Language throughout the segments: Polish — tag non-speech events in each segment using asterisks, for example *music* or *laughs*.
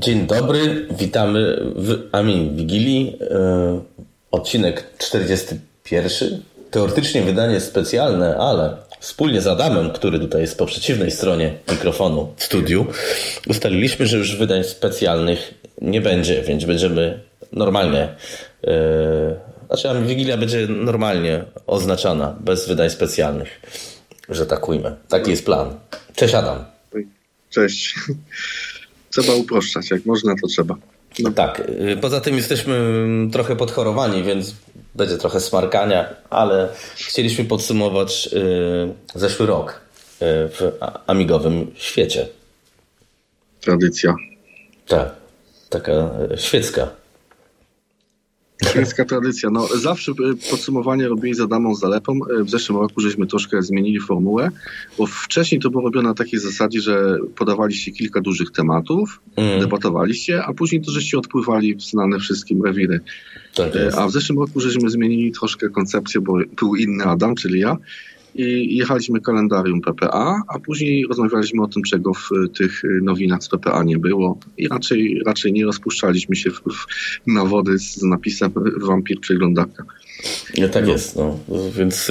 Dzień dobry, witamy w Amin Wigilii. E, odcinek 41. Teoretycznie wydanie specjalne, ale wspólnie z Adamem, który tutaj jest po przeciwnej stronie mikrofonu w studiu, ustaliliśmy, że już wydań specjalnych nie będzie, więc będziemy normalnie. Yy, znaczy, Amin Wigilia będzie normalnie oznaczana, bez wydań specjalnych, że tak ujmę. Taki jest plan. Cześć Adam. Cześć trzeba uproszczać. Jak można, to trzeba. No. Tak. Y, poza tym jesteśmy mm, trochę podchorowani, więc będzie trochę smarkania, ale chcieliśmy podsumować y, zeszły rok y, w amigowym świecie. Tradycja. Tak. Taka świecka. Chińska tradycja. No, zawsze e, podsumowanie robili za damą z zalepą. E, w zeszłym roku żeśmy troszkę zmienili formułę, bo wcześniej to było robione na takiej zasadzie, że podawaliście kilka dużych tematów, mm. debatowaliście, a później to żeście odpływali w znane wszystkim rewiry. Tak a w zeszłym roku żeśmy zmienili troszkę koncepcję, bo był inny Adam, czyli ja i jechaliśmy kalendarium PPA, a później rozmawialiśmy o tym, czego w tych nowinach z PPA nie było i raczej, raczej nie rozpuszczaliśmy się w, w, na wody z napisem wampir przeglądarka. No tak no. jest, no. Więc,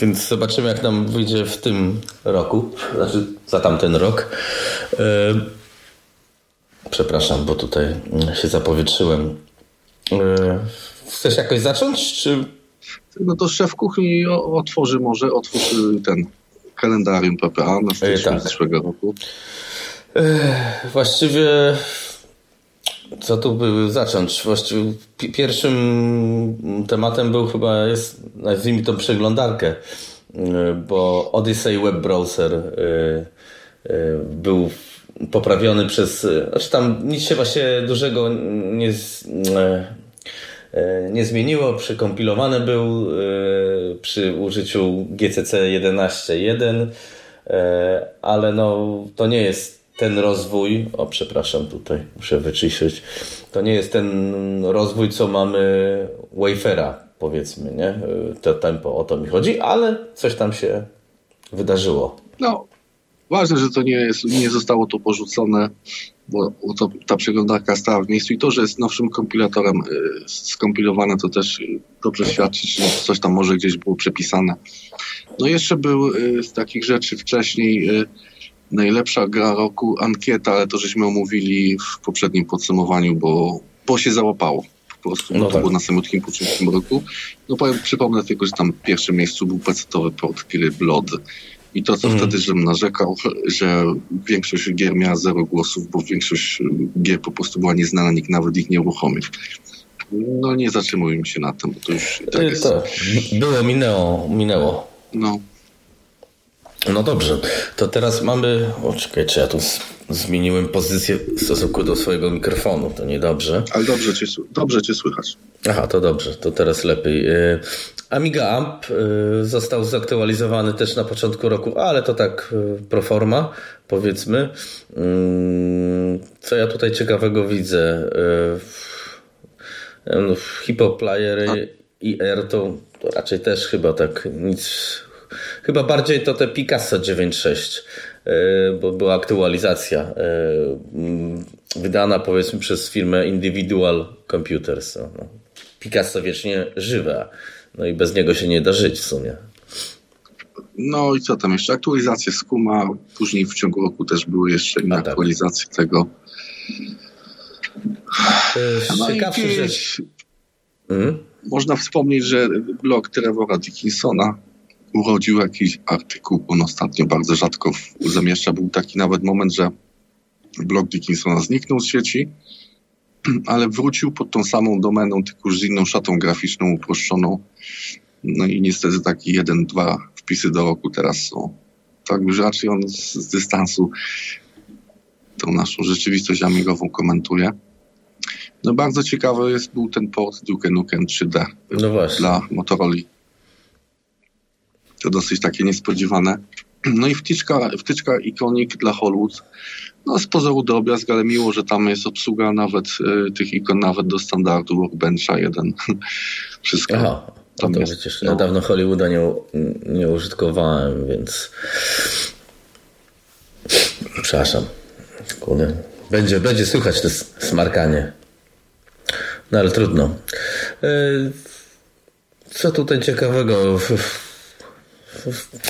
więc zobaczymy, jak nam wyjdzie w tym roku, znaczy za tamten rok. Przepraszam, bo tutaj się zapowietrzyłem. Chcesz jakoś zacząć, czy no to szef kuchni otworzy może, otworzy ten kalendarium PPA na styczniu tak. zeszłego roku. Właściwie co tu by zacząć? Właściwie pierwszym tematem był chyba, jest, nazwijmy to przeglądarkę, bo Odyssey Web Browser był poprawiony przez, znaczy tam nic się właśnie dużego nie, E, nie zmieniło. Przykompilowany był e, przy użyciu GCC 11.1, e, ale no, to nie jest ten rozwój, o przepraszam tutaj, muszę wyciszyć, to nie jest ten rozwój, co mamy Wayfera, powiedzmy, nie? To tempo, o to mi chodzi, ale coś tam się wydarzyło. No, ważne, że to nie, jest, nie zostało to porzucone bo to, ta przeglądarka stała w miejscu i to, że jest nowszym kompilatorem y, skompilowane, to też dobrze świadczy, że coś tam może gdzieś było przepisane. No jeszcze był y, z takich rzeczy wcześniej y, najlepsza gra roku ankieta, ale to żeśmy omówili w poprzednim podsumowaniu, bo, bo się załapało. Po prostu no to tak. było na samotnym początku roku. No powiem, przypomnę tylko, że tam w pierwszym miejscu był pecetowy port gry Blood i to, co mm. wtedy żebym narzekał, że większość gier miała zero głosów, bo większość gier po prostu była nieznana, nikt nawet ich nie uruchomił. No nie zatrzymujmy się na tym, bo to już tak jest. To było, minęło, minęło. No. No dobrze, to teraz mamy. O, czekaj, czy ja tu zmieniłem pozycję w stosunku do swojego mikrofonu, to niedobrze. Ale dobrze cię, dobrze cię słychać. Aha, to dobrze, to teraz lepiej. Y, Amiga Amp y, został zaktualizowany też na początku roku, ale to tak y, pro forma, powiedzmy. Co ja tutaj ciekawego widzę? No, Hippoplayer i R to, to raczej też chyba tak nic Chyba bardziej to te Picasso 9.6, e, bo była aktualizacja e, wydana powiedzmy przez firmę Individual Computers. No, no. Picasso wiecznie żywe, no i bez niego się nie da żyć w sumie. No i co tam jeszcze? Aktualizacje Skuma, później w ciągu roku też były jeszcze inne tak. aktualizacje tego. No ciekawszy rzecz. Hmm? Można wspomnieć, że blog Trevora Dickinsona urodził jakiś artykuł, on ostatnio bardzo rzadko zamieszcza. Był taki nawet moment, że blog Dickinsona zniknął z sieci, *clears throat* ale wrócił pod tą samą domeną, tylko już z inną szatą graficzną uproszczoną. No i niestety taki jeden, dwa wpisy do roku teraz są. Tak już raczej on z, z dystansu tą naszą rzeczywistość amigową komentuje. No bardzo ciekawy jest, był ten port Duke Nukem 3D no dla Motorola to dosyć takie niespodziewane. *clears throat* No i wtyczka, wtyczka Iconic dla Hollywood. No z pozoru drobiazg, ale miło, że tam jest obsługa nawet y, tych ikon nawet do standardu Workbencha 1. *laughs* Wszystko. Aha, tam to jest, przecież no. dawno Hollywooda nie, nie użytkowałem, więc przepraszam. Kurde. Będzie, będzie słychać to smarkanie. No ale trudno. E, co tutaj ciekawego?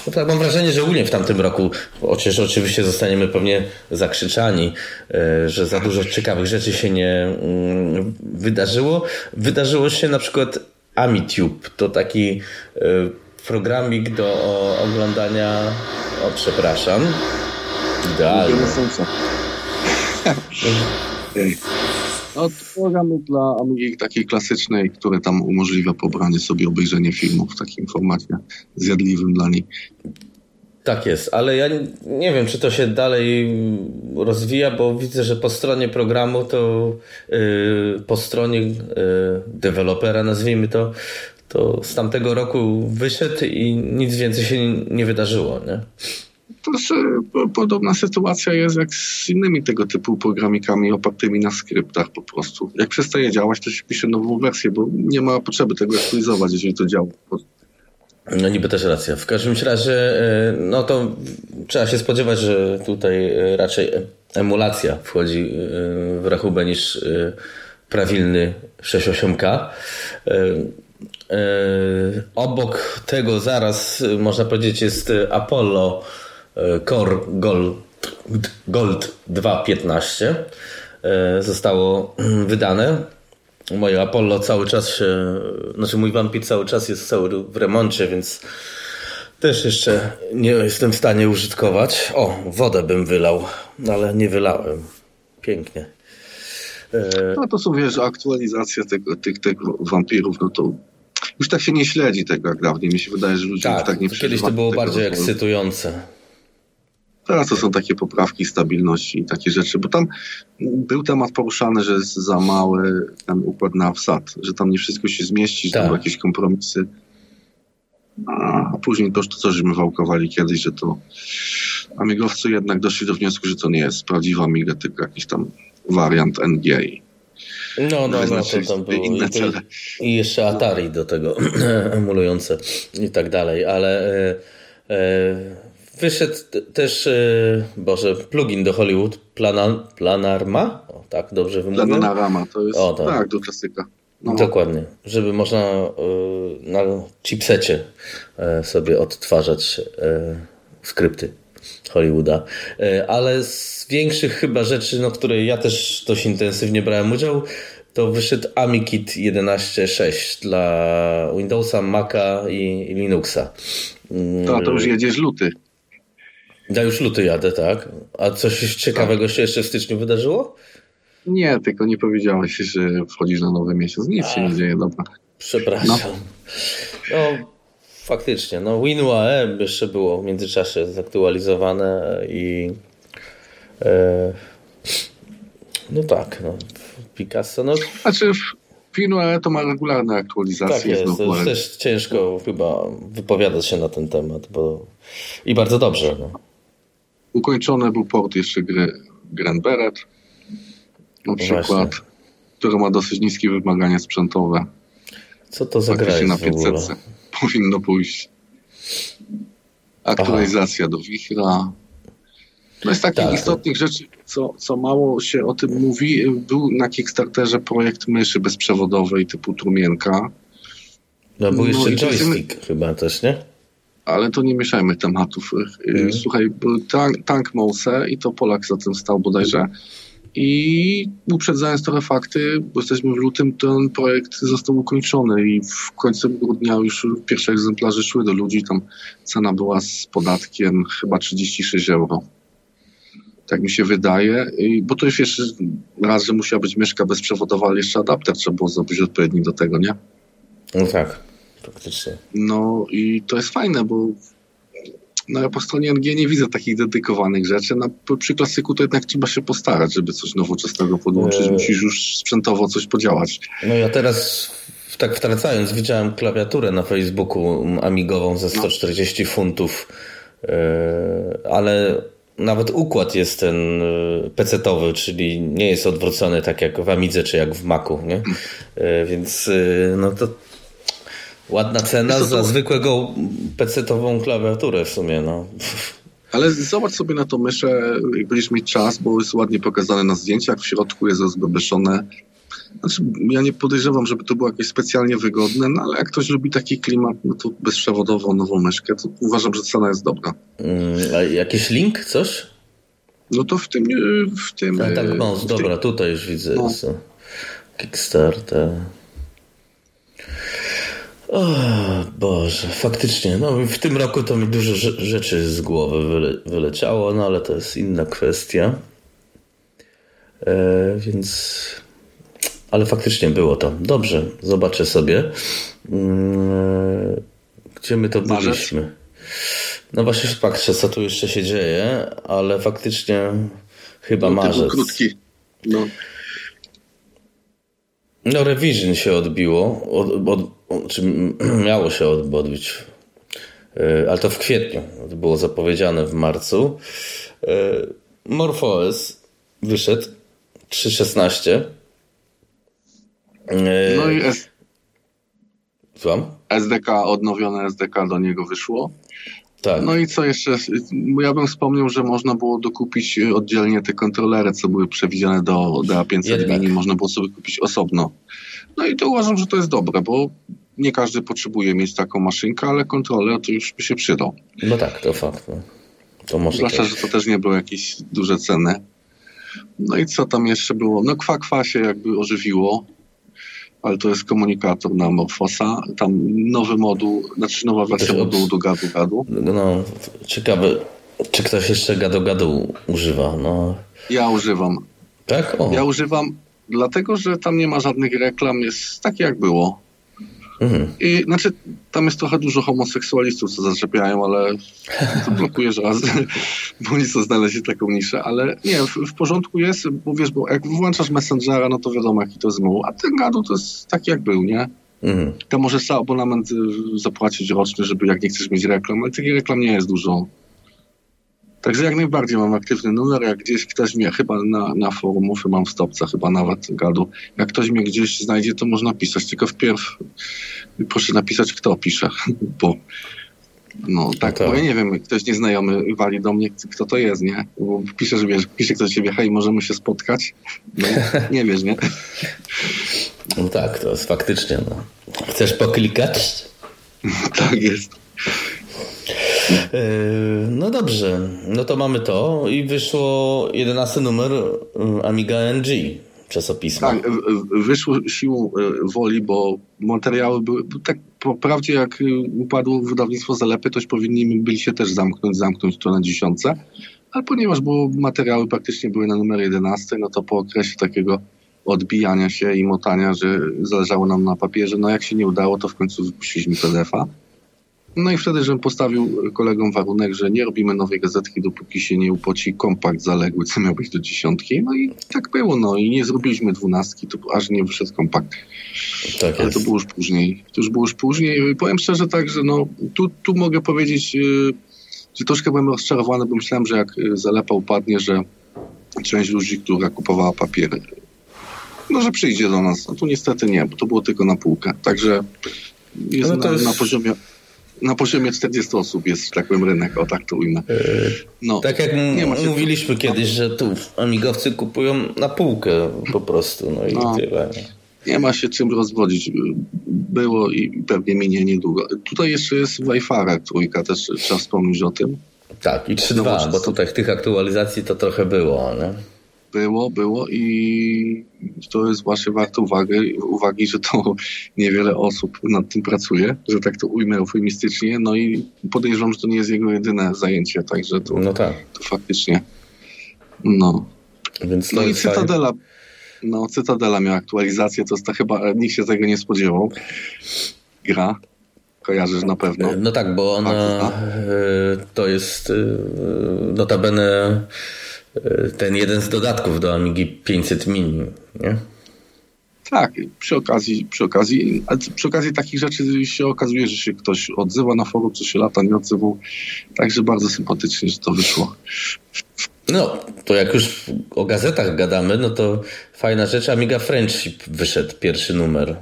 No tak, mam wrażenie, że ogólnie w tamtym roku, chociaż oczywiście zostaniemy pewnie zakrzyczani, e, że za dużo ciekawych rzeczy się nie mm, wydarzyło. Wydarzyło się na przykład AmiTube. To taki e, programik do oglądania. O, przepraszam. Idealnie. *laughs* No, programy dla Amigi takiej klasycznej, które tam umożliwia pobranie sobie obejrzenie filmu w takim formacie zjadliwym dla niej. Tak jest, ale ja nie wiem, czy to się dalej rozwija, bo widzę, że po stronie programu to yy, po stronie yy, dewelopera, nazwijmy to, to z tamtego roku wyszedł i nic więcej się nie wydarzyło. Nie? To podobna sytuacja jest jak z innymi tego typu programikami opartymi na skryptach po prostu. Jak przestaje działać, to się pisze nową wersję, bo nie ma potrzeby tego aktualizować, jeżeli to działa. No niby też racja. W każdym razie, e, no to trzeba się spodziewać, że tutaj e, raczej emulacja wchodzi e, w rachubę niż prawilny 6.8K. Obok tego zaraz, można powiedzieć, jest Apollo Core Gold, Gold 2.15 zostało wydane. Moje Apollo cały czas się, znaczy mój Vampir cały czas jest cały w remoncie, więc też jeszcze nie jestem w stanie użytkować. O, wodę bym wylał, ale nie wylałem. Pięknie. No to są, wiesz, aktualizacje tego, tych, tego wampirów, no to już tak się nie śledzi tego jak dawniej. Mi się wydaje, że ludzie tak, tak nie Kiedyś to było bardziej ekscytujące. Teraz to są takie poprawki stabilności i takie rzeczy, bo tam był temat poruszany, że jest za mały ten układ na wsad, że tam nie wszystko się zmieści, że tak. tam jakieś kompromisy. A później to, co żeśmy wałkowali kiedyś, że to amigowcy jednak doszli do wniosku, że to nie jest prawdziwa amiga, tylko jakiś tam wariant NG. No, no, no, to tam było. I, I, jeszcze Atari do tego *clears throat* emulujące i tak dalej, ale e, e, Wyszedł też, e, Boże, plugin do Hollywood, Plana, Planarma, o, tak dobrze wymówię? Planarama, to jest, o, tak. tak, do klasyka. No. Dokładnie, żeby można e, na chipsecie e, sobie odtwarzać skrypty Hollywooda. Ale z większych chyba rzeczy, no, które ja też dość intensywnie brałem udział, to wyszedł AmiKit 11.6 dla Windowsa, Maca i Linuxa. To, to już jedziesz luty. Ja już luty jadę, tak? A coś ciekawego tak. się jeszcze w styczniu wydarzyło? Nie, tylko nie powiedziałeś, że wchodzisz na nowy miesiąc. Nic A, się nie dzieje, dobra. Przepraszam. No, no faktycznie. No WinUAE jeszcze było w międzyczasie zaktualizowane i e, no tak, no Picasso, no... Znaczy WinUAE to ma regularne aktualizacje. Tak jest, jest też ciężko chyba wypowiadać się na ten temat, bo i bardzo dobrze, no. Ukończony był port jeszcze gry Grand Beret, na przykład, Właśnie. który ma dosyć niskie wymagania sprzętowe. Co to za gra na 500 *laughs* powinno pójść. Aktualizacja Aha. do Wichra. No jest takich tak. istotnych rzeczy, co, co mało się o tym mówi. Był na Kickstarterze projekt myszy bezprzewodowej typu trumienka. No był jeszcze no, joystick chyba też, nie? Ale to nie mieszajmy tematów. Mm. Słuchaj, tank, tank Mose i to Polak za tym stał bodajże. I uprzedzając trochę fakty, bo jesteśmy w lutym, ten projekt został ukończony i w końcu grudnia już pierwsze egzemplarze szły do ludzi. Tam cena była z podatkiem chyba 36 euro. Tak mi się wydaje, I, bo to już jeszcze raz, że musiała być mieszka bezprzewodowa, ale jeszcze adapter trzeba było zrobić odpowiedni do tego, nie? No tak faktycznie. No i to jest fajne, bo no ja po stronie NG nie widzę takich dedykowanych rzeczy. Na, przy klasyku to jednak trzeba się postarać, żeby coś nowoczesnego podłączyć. Eee. Musisz już sprzętowo coś podziałać. No ja teraz tak wtracając, widziałem klawiaturę na Facebooku amigową za 140 no. funtów, eee, ale nawet układ jest ten e, PC-towy, czyli nie jest odwrócony tak jak w Amidze czy jak w Macu, nie? Mm. E, więc e, no to Ładna cena za zwykłego PC-tową klawiaturę w sumie, no. Ale zobacz sobie na to myszę, jak będziesz mieć czas, bo jest ładnie pokazane na zdjęciach, w środku jest rozbebeszone. Znaczy, ja nie podejrzewam, żeby to było jakieś specjalnie wygodne, no ale jak ktoś lubi taki klimat, no to bezprzewodową nową myszkę, to uważam, że cena jest dobra. Mm, a jakiś link, coś? No to w tym... W tym a tak, no dobra, tym... tutaj już widzę. No. Kickstarter. O Boże, faktycznie, no w tym roku to mi dużo rzeczy z głowy wyle, wyleciało, no ale to jest inna kwestia. E, więc, ale faktycznie było to. Dobrze, zobaczę sobie, mm, gdzie my to Marzec. byliśmy. No właśnie patrzę, co tu jeszcze się dzieje, ale faktycznie chyba no, marzec. krótki. No. No, Revision się odbiło, od, od, czy *clears throat* miało się odbić, e, ale to w kwietniu. To było zapowiedziane w marcu. E, Morpheus wyszedł 3.16. E, no i S... Słucham? SDK, odnowione SDK do niego wyszło. Tak. No i co jeszcze? Ja bym wspomniał, że można było dokupić oddzielnie te kontrolery, co były przewidziane do DA500 Mini, można było sobie kupić osobno. No i to uważam, że to jest dobre, bo nie każdy potrzebuje mieć taką maszynkę, ale kontroler to już by się przydał. No tak, to fakt. No. To może Zwłaszcza, że to też nie były jakieś duże ceny. No i co tam jeszcze było? No kwa, kwa się jakby ożywiło ale to jest komunikator na Morfosa. Tam nowy moduł, znaczy nowa wersja modułu do gadu-gadu. No, ciekawe, czy ktoś jeszcze gadu-gadu używa. No. Ja używam. Tak? O. Ja używam, dlatego że tam nie ma żadnych reklam, jest takie jak było. Mhm. I znaczy, tam jest trochę dużo homoseksualistów, co zaczepiają, ale to blokujesz raz, *laughs* bo oni chcą znaleźć taką niszę, ale nie, w, w, porządku jest, bo wiesz, bo jak włączasz Messengera, no to wiadomo, jaki to jest muł, a ten gadu to jest taki jak był, nie? Mhm. To możesz za abonament y, zapłacić roczny, żeby jak nie chcesz mieć reklam, ale takich reklam nie jest dużo. Także jak najbardziej mam aktywny numer, jak gdzieś ktoś mnie, chyba na, na forumów, mam w stopce, chyba nawet gadu, jak ktoś mnie gdzieś znajdzie, to można pisać, tylko wpierw proszę napisać, kto pisze, *laughs* bo no tak, no bo ja nie wiem, ktoś nieznajomy wali do mnie, kto to jest, nie? Bo pisze, że wiesz, pisze ktoś ciebie, hej, możemy się spotkać? No, *laughs* nie wiesz, nie? No tak, to jest faktycznie, no. Chcesz poklikać? *laughs* tak jest. E, no dobrze, no to mamy to i wyszło 11 numer e, Amiga NG czasopisma. Tak, wyszło siłą e, woli, bo materiały były, tak po prawdzie jak upadło wydawnictwo Zalepy, to powinni byli się też zamknąć, zamknąć to na dziesiątce, ale ponieważ było, materiały praktycznie były na numer 11, no to po okresie takiego odbijania się i motania, że zależało nam na papierze, no jak się nie udało, to w końcu wypuściliśmy PDF-a. No i wtedy, żebym postawił kolegom warunek, że nie robimy nowej gazetki, dopóki się nie upłaci kompakt zaległy, co miał być do dziesiątki. No i tak było, no i nie zrobiliśmy dwunastki, to aż nie wyszedł kompakt. Tak Ale to było już później. To już było już później. Powiem szczerze tak, że no, tu, tu mogę powiedzieć, yy, że troszkę byłem rozczarowany, bo myślałem, że jak y, zalepa upadnie, że część ludzi, która kupowała papiery, no, że przyjdzie do nas. No tu niestety nie, bo to było tylko na półkę. Także jest, no na, jest... na poziomie na poziomie 40 osób jest, tak powiem, rynek, o tak to ujmę. E, no, tak jak mówiliśmy kiedyś, że tu amigowcy kupują na półkę po prostu, no i no, tyle. Nie ma się czym rozwodzić. Było i pewnie minie niedługo. Tutaj jeszcze jest Wi-Fi trójka, też trzeba wspomnieć o tym. Tak, i 3.2, bo tutaj tych aktualizacji to trochę było, nie? Było, było i to jest właśnie warte uwagi, uwagi, że to *laughs* niewiele osób nad tym pracuje, że tak to ujmę eufemistycznie, no i podejrzewam, że to nie jest jego jedyne zajęcie, także to, no tak. to faktycznie no. Więc no i Cytadela no, Cytadela miała aktualizację, to, to chyba nikt się tego nie spodziewał. Gra kojarzysz na pewno. No tak, bo ona tak, to jest e, notabene ten jeden z dodatków do Amigi 500 Mini, nie? Tak, przy okazji, przy okazji, przy okazji takich rzeczy się okazuje, że się ktoś odzywa na forum, co się lata nie odzywał. Także bardzo sympatycznie, że to wyszło. No, to jak już o gazetach gadamy, no to fajna rzecz, Amiga Friendship wyszedł pierwszy numer.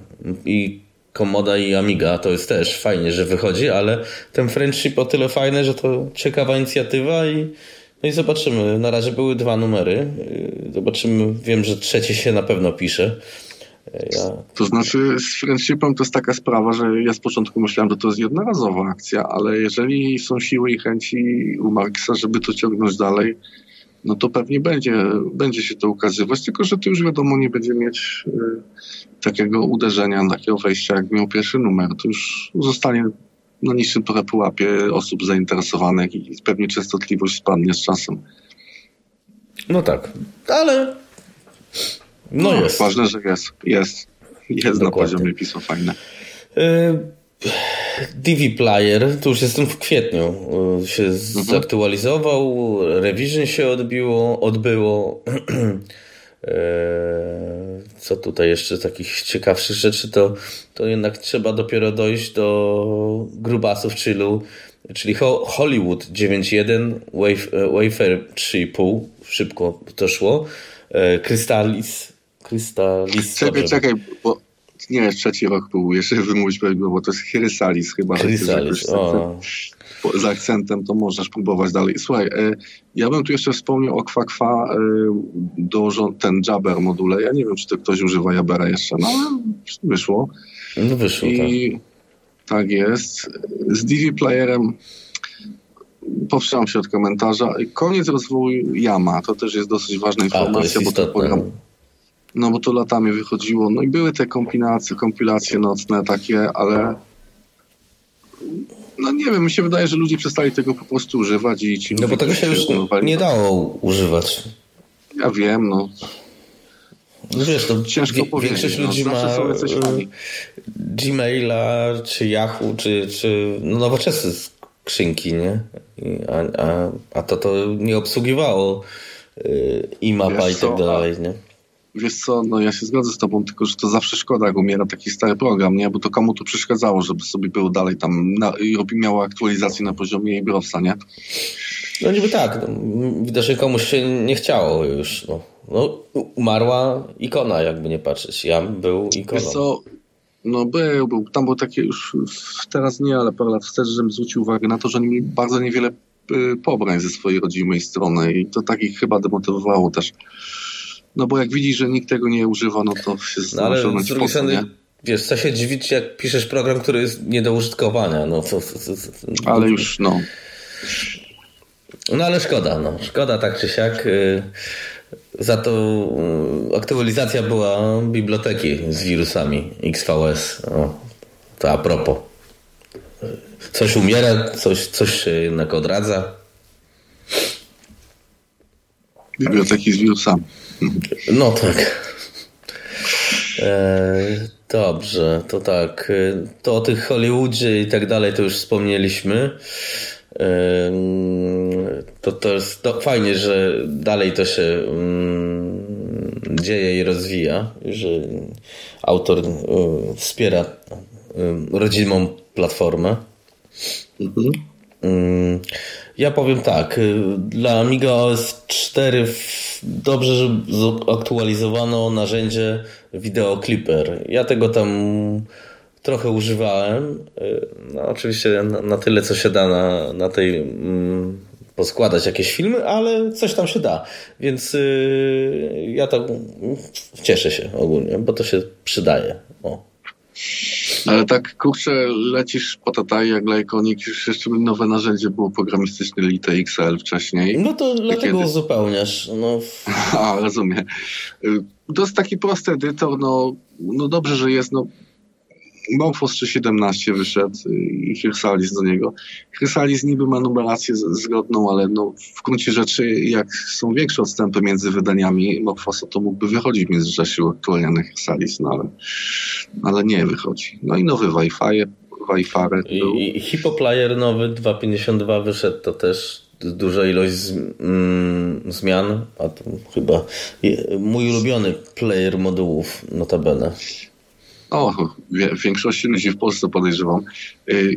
I Comoda i Amiga, to jest też fajnie, że wychodzi, ale ten Friendship o tyle fajny, że to ciekawa inicjatywa i no i zobaczymy. Na razie były dwa numery. Zobaczymy. Wiem, że trzeci się na pewno pisze. Ja... To znaczy z friendshipem to jest taka sprawa, że ja z początku myślałem, że to jest jednorazowa akcja, ale jeżeli są siły i chęci u Marksa, żeby to ciągnąć dalej, no to pewnie będzie, będzie się to ukazywać, tylko że to już wiadomo nie będzie mieć y, takiego uderzenia, takiego wejścia, jak miał pierwszy numer. To już zostanie na niższym trochę pułapie osób zainteresowanych i pewnie częstotliwość spadnie z czasem. No tak, ale no, no jest. Ważne, że jest. Jest, jest na poziomie PiSu fajne. Y DV Player, to już jestem w kwietniu, y, się mhm. zaktualizował, revision się odbiło, odbyło. *clears throat* E, co tutaj jeszcze takich ciekawszych rzeczy, to, to jednak trzeba dopiero dojść do grubasów, czyli, czyli Hollywood 9.1, Wave, Wayfair 3.5, szybko to szło, e, Crystallis, Crystallis. Czekaj, czekaj, bo nie trzeci rok był, jeszcze wymówić prawidłowo, bo to jest Chrysalis chyba. Chrysalis, o. Z akcentem to możesz próbować dalej. Słuchaj, e, ja bym tu jeszcze wspomniał o Kwakwa, e, do, ten Jabber module. Ja nie wiem, czy to ktoś używa Jabera jeszcze, no ale wyszło. No wyszło, I, tak. Tak jest. Z DV Playerem powstrzymam się od komentarza. Koniec rozwoju Yama, to też jest dosyć ważna informacja, A, bo to program, no bo to latami wychodziło. No i były te kompilacje, kompilacje nocne takie, ale no nie wiem, mi się wydaje, że ludzie przestali tego po prostu używać i ci No bo tego się już nie dało używać. Ja wiem, no. No wiesz, to ciężko wie, powiedzieć. Większość no, ludzi ma e, Gmaila, czy Yahoo, czy, czy no nowoczesne skrzynki, nie? A, a, a to to nie obsługiwało i e, mapa i tak dalej, nie? Wiesz co, no ja się zgodzę z tobą, tylko że to zawsze szkoda, jak umiera taki stary program, nie? Bo to komu to przeszkadzało, żeby sobie było dalej tam na, i miało aktualizację na poziomie Browsa, nie? No niby tak. No, widocznie komuś się nie chciało już. No. no. umarła ikona, jakby nie patrzeć. Ja był ikoną. Wiesz co, no był, był. Tam było takie już, teraz nie, ale parę lat wstecz, żebym zwrócił uwagę na to, że oni mieli bardzo niewiele y, pobrań ze swojej rodzimej strony i to takich chyba demotywowało też. No bo jak widzisz, że nikt tego nie używa, no to się no, ale z drugiej strony, wiesz, co się dziwić, jak piszesz program, który jest nie do użytkowania. No, ale już, no. No ale szkoda, no. Szkoda tak czy siak. Y, za to y, aktualizacja była biblioteki z wirusami XVS. O, to a propos. Coś umiera, coś, coś się jednak odradza. Biblioteki z wirusami. No tak. E, dobrze, to tak. E, to o tych Hollywoodzie i tak dalej to już wspomnieliśmy. E, to, to jest to fajnie, że dalej to się mm, dzieje i rozwija, że autor wspiera rodzimą platformę. Mhm. Ja powiem tak, y, dla Amiga OS 4 dobrze, że zaktualizowano narzędzie Video Clipper. Ja tego tam trochę używałem. Y, no, oczywiście na, na, tyle, co się da na, na tej mm, poskładać jakieś filmy, ale coś tam się da. Więc yy, ja tak cieszę się ogólnie, bo to się przydaje. Ale tak, kurczę, lecisz po tataj jak lajkonik, już jeszcze nowe narzędzie było programistyczne Lite XL wcześniej. No to dlatego kiedy... uzupełniasz. No. *laughs* A, rozumiem. To jest taki prosty edytor, no, no dobrze, że jest, no Morphos 317 wyszedł i Chrysalis do niego. Chrysalis niby ma numerację zgodną, ale no, w gruncie rzeczy jak są większe odstępy między wydaniami Morphosa, to mógłby wychodzić między Rzesiu aktualnie Chrysalis, no ale, ale nie wychodzi. No i nowy Wi-Fi, Wi-Fi. I, I Hippoplayer nowy 2.52 wyszedł, to też duża ilość mm, zmian, a to chyba mój ulubiony player modułów notabene. O, w większości ludzi w Polsce podejrzewam. Y,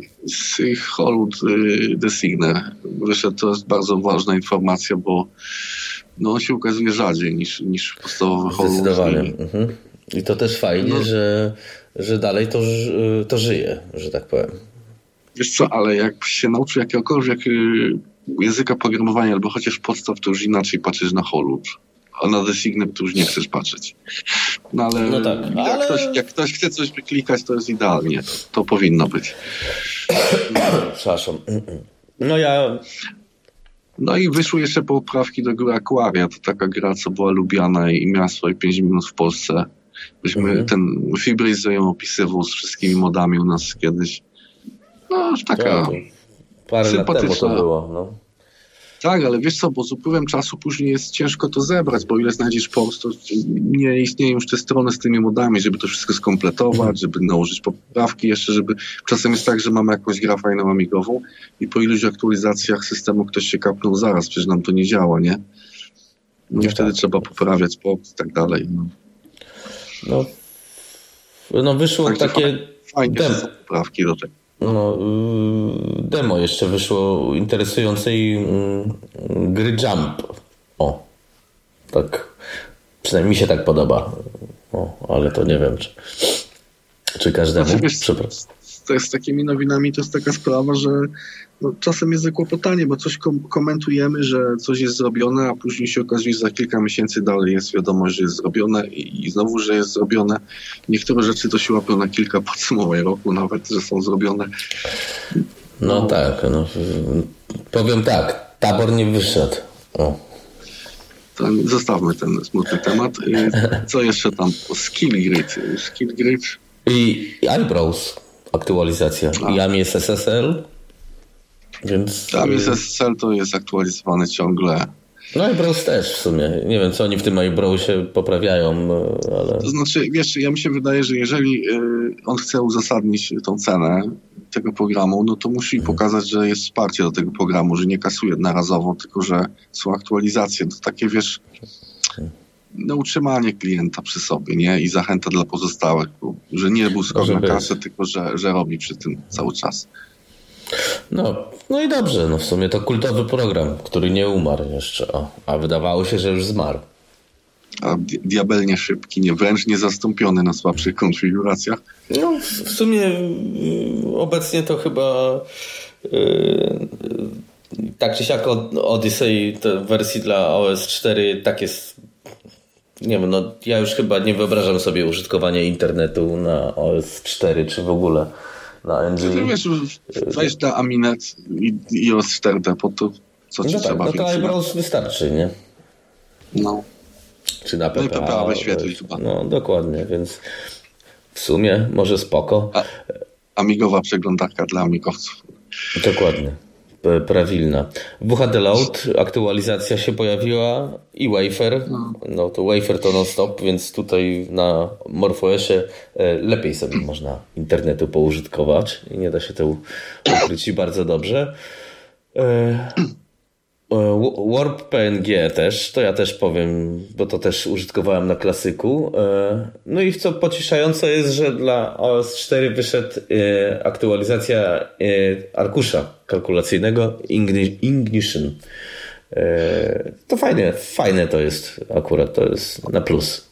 Hollywood y, The Signer wyszedł, to jest bardzo ważna informacja, bo no, on się ukazuje rzadziej niż, niż podstawowy Hollywood. Zdecydowanie. Mhm. I to też fajnie, no. że, że dalej to, to żyje, że tak powiem. Wiesz co, ale jak się nauczy jakiegokolwiek y, języka programowania albo chociaż podstaw, to już inaczej patrzysz na Hollywood. A na Designer to już nie chcesz patrzeć. No ale, no tak, jak, ale... Ktoś, jak ktoś chce coś wyklikać, to jest idealnie. To, to powinno być. Przepraszam. No ja no i wyszły jeszcze poprawki do gry Aquaria. To taka gra, co była lubiana i miała swoje 5 minut w Polsce. Myśmy, mhm. ten Fibris ją opisywał z wszystkimi modami u nas kiedyś. No, taka ja, parę lat temu to było. No. Tak, ale wiesz co, bo z upływem czasu później jest ciężko to zebrać, bo ile znajdziesz post, to nie istnieją już te strony z tymi modami, żeby to wszystko skompletować, żeby nałożyć poprawki jeszcze, żeby... Czasem jest tak, że mamy jakąś grę fajną amigową i po iluś aktualizacjach systemu ktoś się kapnął zaraz, przecież nam to nie działa, nie? No i no wtedy tak. trzeba poprawiać post i tak dalej. No, no, no wyszło tak, takie... Fajnie, dem... poprawki do tego. No, y, demo jeszcze wyszło interesującej mm, gry Jump. O, tak. Przynajmniej mi się tak podoba. O, ale to nie wiem, czy, czy każdemu. Znaczy, Przepraszam. Z, z takimi nowinami to jest taka sprawa, że no, czasem jest zakłopotanie, bo coś kom komentujemy, że coś jest zrobione, a później się okazuje, że za kilka miesięcy dalej jest wiadomość, że jest zrobione i, i znowu, że jest zrobione. Niektóre rzeczy to się łapią na kilka podsumowań roku nawet, że są zrobione. No, no tak, no, powiem tak, tabor nie wyszedł. O. To zostawmy ten smutny temat. Co jeszcze tam? Skill grid. Skill grid. I eyebrows aktualizacja. A. I AMI SSL więc... Tam jest SSL, to jest aktualizowany ciągle. No iBrowse też w sumie. Nie wiem, co oni w tym iBrowsie poprawiają, ale... To znaczy, wiesz, ja mi się wydaje, że jeżeli y, on chce uzasadnić tą cenę tego programu, no to musi hmm. pokazać, że jest wsparcie do tego programu, że nie kasuje jednorazowo, tylko że są aktualizacje. To takie, wiesz, no, utrzymanie klienta przy sobie, nie? I zachęta dla pozostałych, że nie był skok na kasę, tylko że, że robi przy tym cały czas. No, no i dobrze, no w sumie to kultowy program, który nie umarł jeszcze, o, a wydawało się, że już zmarł. A diabelnie szybki, nie, wręcz niezastąpiony na słabszych konfiguracjach. No, w sumie y, obecnie to chyba yy, tak czy siak Odyssey w wersji dla OS 4 tak jest nie wiem, no ja już chyba nie wyobrażam sobie użytkowania internetu na OS 4 czy w ogóle na NG. No wiesz, weź na Aminet i, i OS 4D, po to co ci no trzeba tak, no to iBrowse wystarczy, nie? No. Czy na PPA. No i PPA wyświetlić chyba. No dokładnie, więc w sumie może spoko. A, amigowa przeglądarka dla amigowców. Dokładnie prawilna. WHD Load, aktualizacja się pojawiła i Wafer. No. no to Wafer to non-stop, więc tutaj na MorphOSie e, lepiej sobie można internetu poużytkować i nie da się to ukryć bardzo dobrze. E, Warp PNG też, to ja też powiem, bo to też użytkowałem na klasyku. E, no i co pocieszające jest, że dla OS 4 wyszedł e, aktualizacja arkusza kalkulacyjnego Ignition. To fajne, fajne to jest akurat, to jest na plus.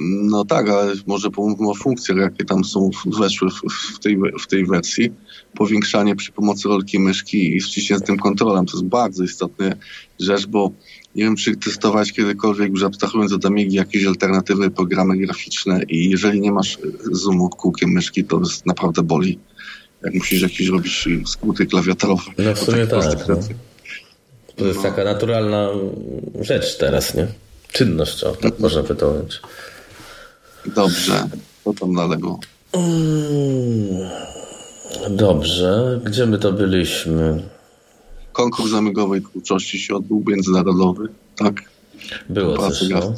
No tak, ale może pomówmy o funkcjach, jakie tam są weszły w, w, tej, w tej wersji. Powiększanie przy pomocy rolki myszki i wciśniętym kontrolem. To jest bardzo istotna rzecz, bo nie wiem, czy testować kiedykolwiek, już abstrahując od Amigi, jakieś alternatywne programy graficzne i jeżeli nie masz zoomu kółkiem myszki, to jest naprawdę boli. Jak musisz jakieś robić skróty klawiaturowe. No w sumie tak. tak no. To jest no. taka naturalna rzecz teraz, nie? Czynność, o, tak można by to. Dobrze. Co tam dalego? Mm, dobrze. Gdzie my to byliśmy? Konkurs amigowej twórczości się odbył międzynarodowy, tak? Było coś, no.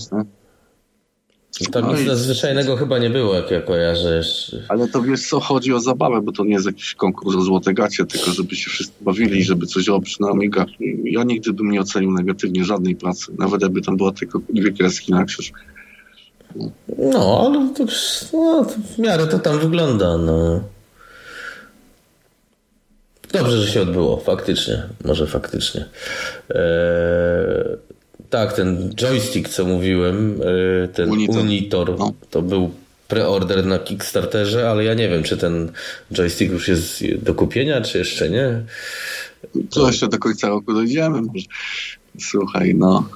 Tam no nic nadzwyczajnego chyba nie było, jak ja kojarzę jeszcze. Ale to wiesz co, chodzi o zabawę, bo to nie jest jakiś konkurs o złote gacie, tylko żeby się wszyscy bawili, żeby coś robić na Amigach. Ja nigdy bym nie ocenił negatywnie żadnej pracy, nawet jakby tam była tylko dwie kreski na krzyż. No, ale to, no, to w miarę to tam wygląda. No. Dobrze, że się odbyło, faktycznie. Może faktycznie. Eee, Tak, ten joystick, co mówiłem, y, ten Unitor, Unitor no. to był preorder na Kickstarterze, ale ja nie wiem, czy ten joystick już jest do kupienia, czy jeszcze nie. To jeszcze do końca roku dojdziemy. Słuchaj, no.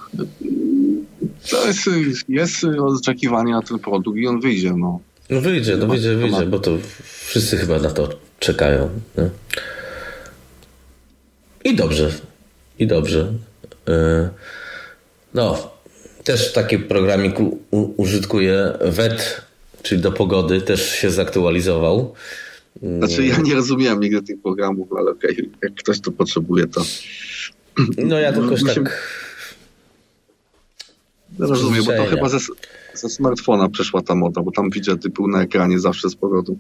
To jest, jest oczekiwanie na ten produkt i on wyjdzie, no. No wyjdzie, no wyjdzie, wyjdzie, bo to wszyscy chyba na to czekają. Nie? I dobrze. I dobrze. E, no, też taki programik użytkuję. WET, czyli do pogody, też się zaktualizował. Znaczy ja nie rozumiałem nigdy tych programów, ale okay, jak ktoś to potrzebuje, to... No ja tylko no, tak... Rozumiem, bo to chyba ze, ze smartfona przeszła ta moda, bo tam widget był na ekranie zawsze z powodu.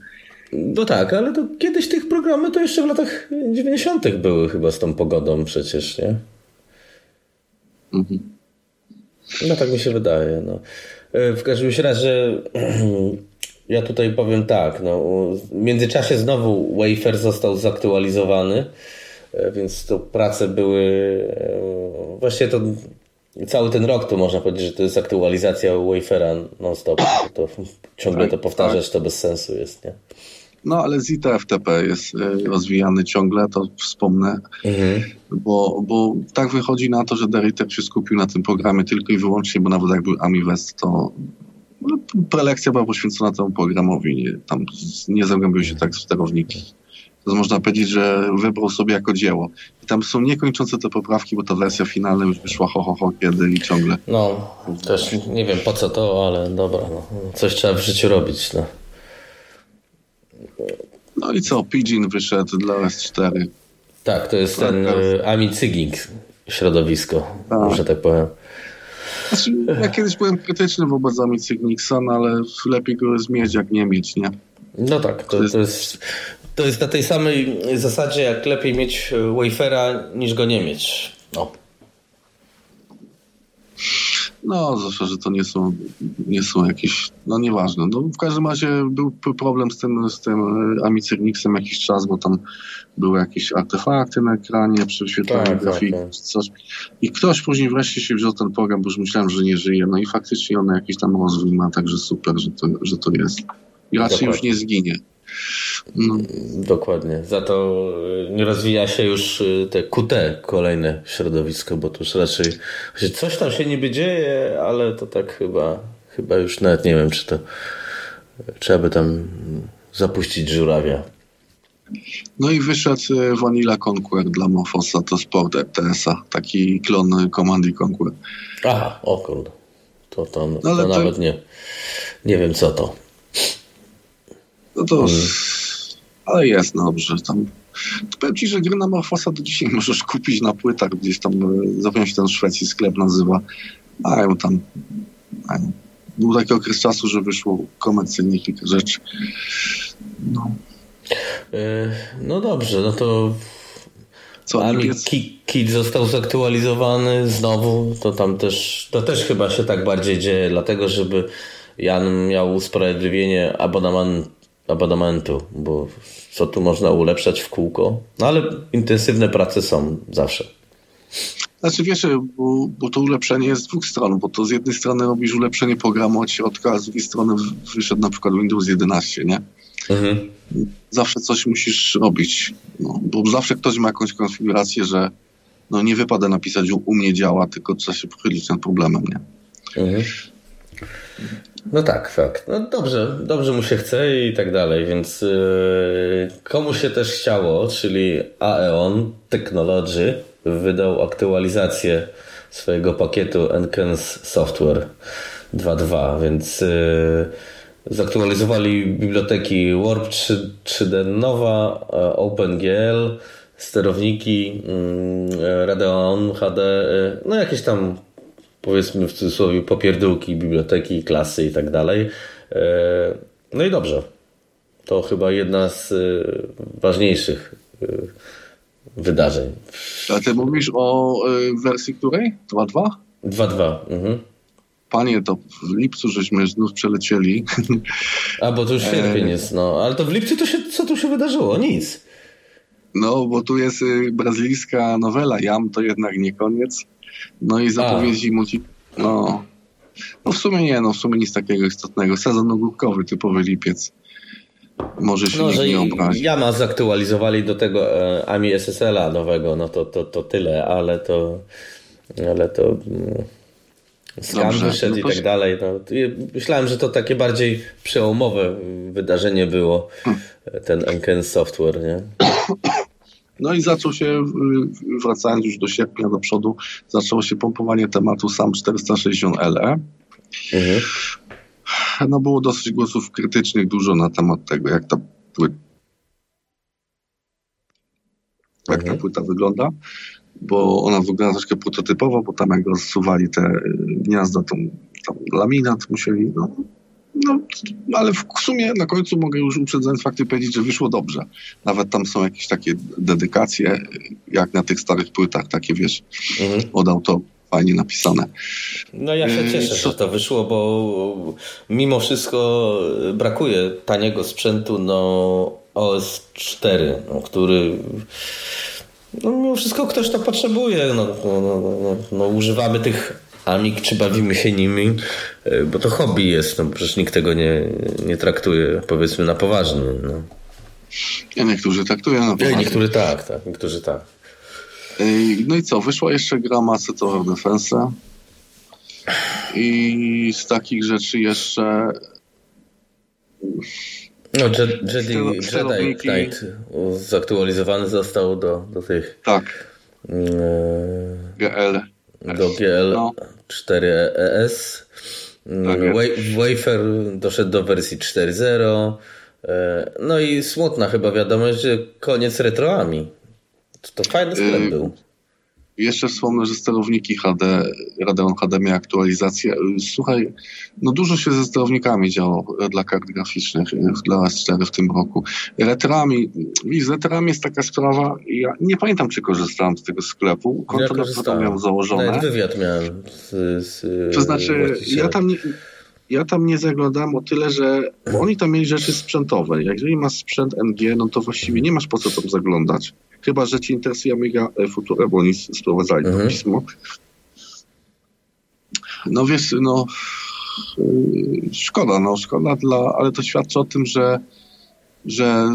No tak, ale to kiedyś tych programy to jeszcze w latach 90. były chyba z tą pogodą przecież, nie? Mhm. No tak mi się wydaje. No. E, w każdym razie *clears throat* ja tutaj powiem tak, no, w międzyczasie znowu Wafer został zaktualizowany, e, więc to prace były e, właściwie to cały ten rok to można powiedzieć, że to jest aktualizacja Wafera non-stop. To, ciągle tak, to powtarzać to bez sensu jest, nie? No ale ZTFTP jest e, rozwijany ciągle, to wspomnę, mhm. bo, bo tak wychodzi na to, że Deritek się skupił na tym programie tylko i wyłącznie, bo nawet jak był AmiWest, to no, prelekcja była poświęcona temu programowi, nie, tam nie zagłębił się tak w sterowniki. To można powiedzieć, że wybrał sobie jako dzieło. I tam są niekończące te poprawki, bo ta wersja finalna już wyszła ho, ho, ho kiedy i ciągle. No, też nie wiem po co to, ale dobra, no. coś trzeba w życiu robić. No. No i co? Pidgin wyszedł dla S4. Tak, to jest ten y, Ami Cygling środowisko, tak. że tak powiem. Znaczy, ja kiedyś byłem krytyczny wobec Ami Cygnixa, no ale lepiej go jest mieć, jak nie mieć, nie? No tak, to, to, jest... to, jest, na tej samej zasadzie, jak lepiej mieć wafera niż go nie mieć. No. No, zwłaszcza, że to nie są, nie są jakieś, no nieważne. No, w każdym razie był problem z tym, z tym e, Amicernixem jakiś czas, bo tam były jakieś artefakty na ekranie, prześwietlanie tak, grafiki, tak, tak. coś. I ktoś później wreszcie się wziął ten program, bo już myślałem, że nie żyje. No i faktycznie on jakiś tam rozwój ma, także super, że to, że to jest. I raczej Dokładnie. już nie zginie. No. Dokładnie. Za to y, nie rozwija się już y, te QT, kolejne środowisko, bo to już raczej coś tam się niby dzieje, ale to tak chyba, chyba już nawet nie wiem, czy to trzeba by tam zapuścić żurawia. No i wyszedł y, Vanilla Conquer dla Morfosa, to sport ETS-a, taki klon Command Conquer. Aha, o kurde. To, to, to, no to nawet nie, nie wiem co to. No to... Hmm. Ale jest dobrze. Tam powiem Ci, że gry na Morfosa do dzisiaj *laughs* możesz kupić na płytach gdzieś tam, e, zapewne się ten szwedzki sklep nazywa. Mają tam... Mają. Był taki okres czasu, że wyszło komercyjnie kilka rzeczy. No. E, no dobrze, no to co, Ami Kit został zaktualizowany znowu, to tam też, to też chyba się tak bardziej dzieje, dlatego żeby Jan miał usprawiedliwienie abonament, abonamentu, bo co tu można ulepszać w kółko? No ale intensywne prace są zawsze. Znaczy wiesz, bo, bo to ulepszenie jest z dwóch stron, bo to z jednej strony robisz ulepszenie programu od środka, a z drugiej strony wyszedł na przykład Windows 11, nie? Mhm. Zawsze coś musisz robić, no, bo zawsze ktoś ma jakąś konfigurację, że no, nie wypada napisać u, u mnie działa, tylko trzeba się pochylić nad problemem, nie? Mhm. No tak, fakt. No dobrze, dobrze mu się chce i tak dalej, więc yy, komu się też chciało, czyli Aeon Technology wydał aktualizację swojego pakietu Enkens Software 2.2, więc yy, zaktualizowali biblioteki Warp 3, 3D Nova, e, OpenGL, sterowniki, yy, Radeon HD, no jakieś tam powiedzmy w cudzysłowie popierdółki, biblioteki, klasy i tak dalej. E, no i dobrze. To chyba jedna z e, ważniejszych e, wydarzeń. A ty mówisz o wersji której? 2.2? 2.2. Mhm. Panie, to w lipcu żeśmy znów przelecieli. A, bo to już sierpień jest, no. Ale to w lipcu to się, co tu się wydarzyło? Nic. No, bo tu jest brazylijska nowela Jam, to jednak nie koniec. No i zapowiedzi multi... No, no w sumie nie, no w sumie nic takiego istotnego. Sezon ogórkowy, typowy lipiec. Może się no, nikt nie obrazi. Yama zaktualizowali do tego e, AMI SSL-a nowego, no to, to, to tyle, ale to ale to mm, skan wyszedł no i tak dalej. No, myślałem, że to takie bardziej przełomowe wydarzenie było, hmm. ten Enken Software, nie? *coughs* No i zaczął się, wracając już do sierpnia do przodu, zaczęło się pompowanie tematu SAM 460LE. Mhm. No było dosyć głosów krytycznych dużo na temat tego, jak ta płyta, jak mhm. ta płyta wygląda, bo ona wygląda troszkę prototypowo, bo tam jak rozsuwali te y, gniazda, to tam laminat musieli, no, no, ale w sumie na końcu mogę już uprzedzając fakty powiedzieć, że wyszło dobrze. Nawet tam są jakieś takie dedykacje, jak na tych starych płytach, takie wiesz, mhm. od auto fajnie napisane. No ja się y, cieszę, że to wyszło, bo mimo wszystko brakuje taniego sprzętu no OS4, no, który no mimo wszystko ktoś to potrzebuje. No, no, no, no, no używamy tych Amik, czy bawimy się nimi, e, bo to hobby jest, no przecież nikt tego nie, nie traktuje powiedzmy na poważnie. No. Ja niektórzy traktują na poważnie. Ja, niektórzy tak, tak, niektórzy tak. No i co, wyszła jeszcze gra Mass Tower Defense i z takich rzeczy jeszcze no, Jedi, Jedi Knight zaktualizowany został do, do tych... Tak. Yy, GL. Do GL no. 4ES. Tak Wafer doszedł do wersji 4.0. E, no i smutna chyba wiadomość, że koniec retroami. To fajny sklep yy, był. Jeszcze wspomnę, że sterowniki HD, Radeon HD miał aktualizację. Słuchaj, no dużo się ze sterownikami działo dla kart graficznych, dla S4 w tym roku. Retrami, z retrami jest taka sprawa, ja nie pamiętam, czy korzystałem z tego sklepu. Konto ja miałem założone. Nawet wywiad miałem z, z To znaczy, ja tam nie, ja tam nie zaglądam o tyle, że oni tam mieli rzeczy sprzętowe. Jeżeli masz sprzęt NG, no to właściwie nie masz po co tam zaglądać. Chyba, że ci interesuje Amiga e, Futura, bo oni sprowadzali mhm. to pismo. No wiesz, no yy, szkoda, no szkoda, dla, ale to świadczy o tym, że że,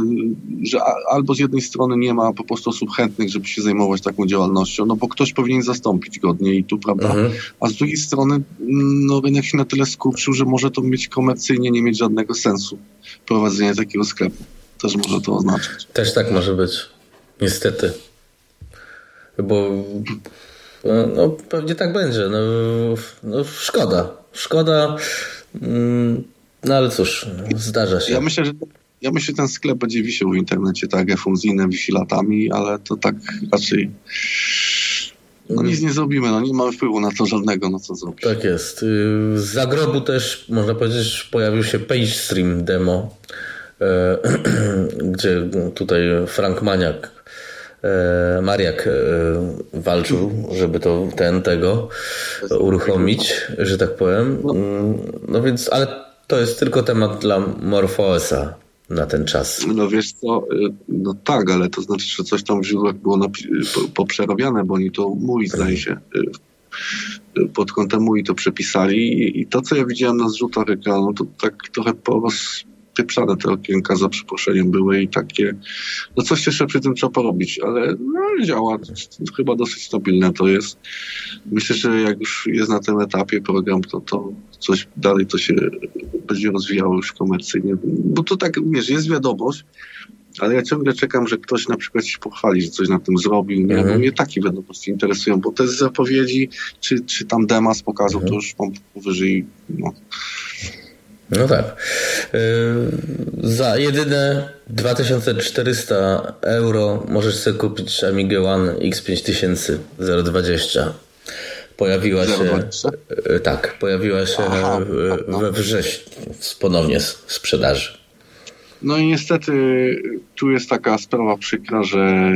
że albo z jednej strony nie ma po prostu osób chętnych, żeby się zajmować taką działalnością, no bo ktoś powinien zastąpić godnie i tu, prawda, mhm. a z drugiej strony no rynek się na tyle skurczył, że może to mieć komercyjnie nie mieć żadnego sensu prowadzenie takiego sklepu. Też może to oznaczać. Też tak może być. Niestety. Bo no, no pewnie tak będzie. No, no szkoda. Szkoda. Mm, no ale cóż, zdarza się. Ja myślę, że ja myślę, że ten sklep będzie wisiał w internecie, tak jak Funzinem wisi latami, ale to tak raczej no nic nie zrobimy, no nie mamy wpływu na to żadnego, no co zrobić. Tak jest. Z zagrobu też, można powiedzieć, pojawił się PageStream demo, e, *clears throat* gdzie tutaj Frank Maniak e, Mariak e, walczył, żeby to ten tego uruchomić, że tak powiem. Mm, no więc, ale to jest tylko temat dla MorphOSa na ten czas. No wiesz co, y, no tak, ale to znaczy, że coś tam w źródłach było poprzerabiane, bo oni to mój zdaje się y, y, pod kątem mój to przepisali i to, co ja widziałem na zrzutach ekranu, to tak trochę porozpieprzane te okienka za przeproszeniem były i takie, no coś jeszcze przy tym trzeba porobić, ale no, działa, chyba dosyć stabilne to jest. Myślę, że jak już jest na tym etapie program, to, to coś dalej to się będzie rozwijało już komercyjnie. Bo to tak, wiesz, jest wiadomość, ale ja ciągle czekam, że ktoś na przykład się pochwali, że coś na tym zrobił. Nie? Mhm. Mnie takie wiadomości interesują, bo te zapowiedzi, czy, czy tam demas pokazał, mhm. to już mam powyżej. No. No tak. Yy, za jedyne 2400 euro możesz sobie kupić Amiga One X5000 020. Pojawiła się. E, tak, pojawiła się Aha, no. we wrześniu ponownie z sprzedaży. No i niestety tu jest taka sprawa przykra, że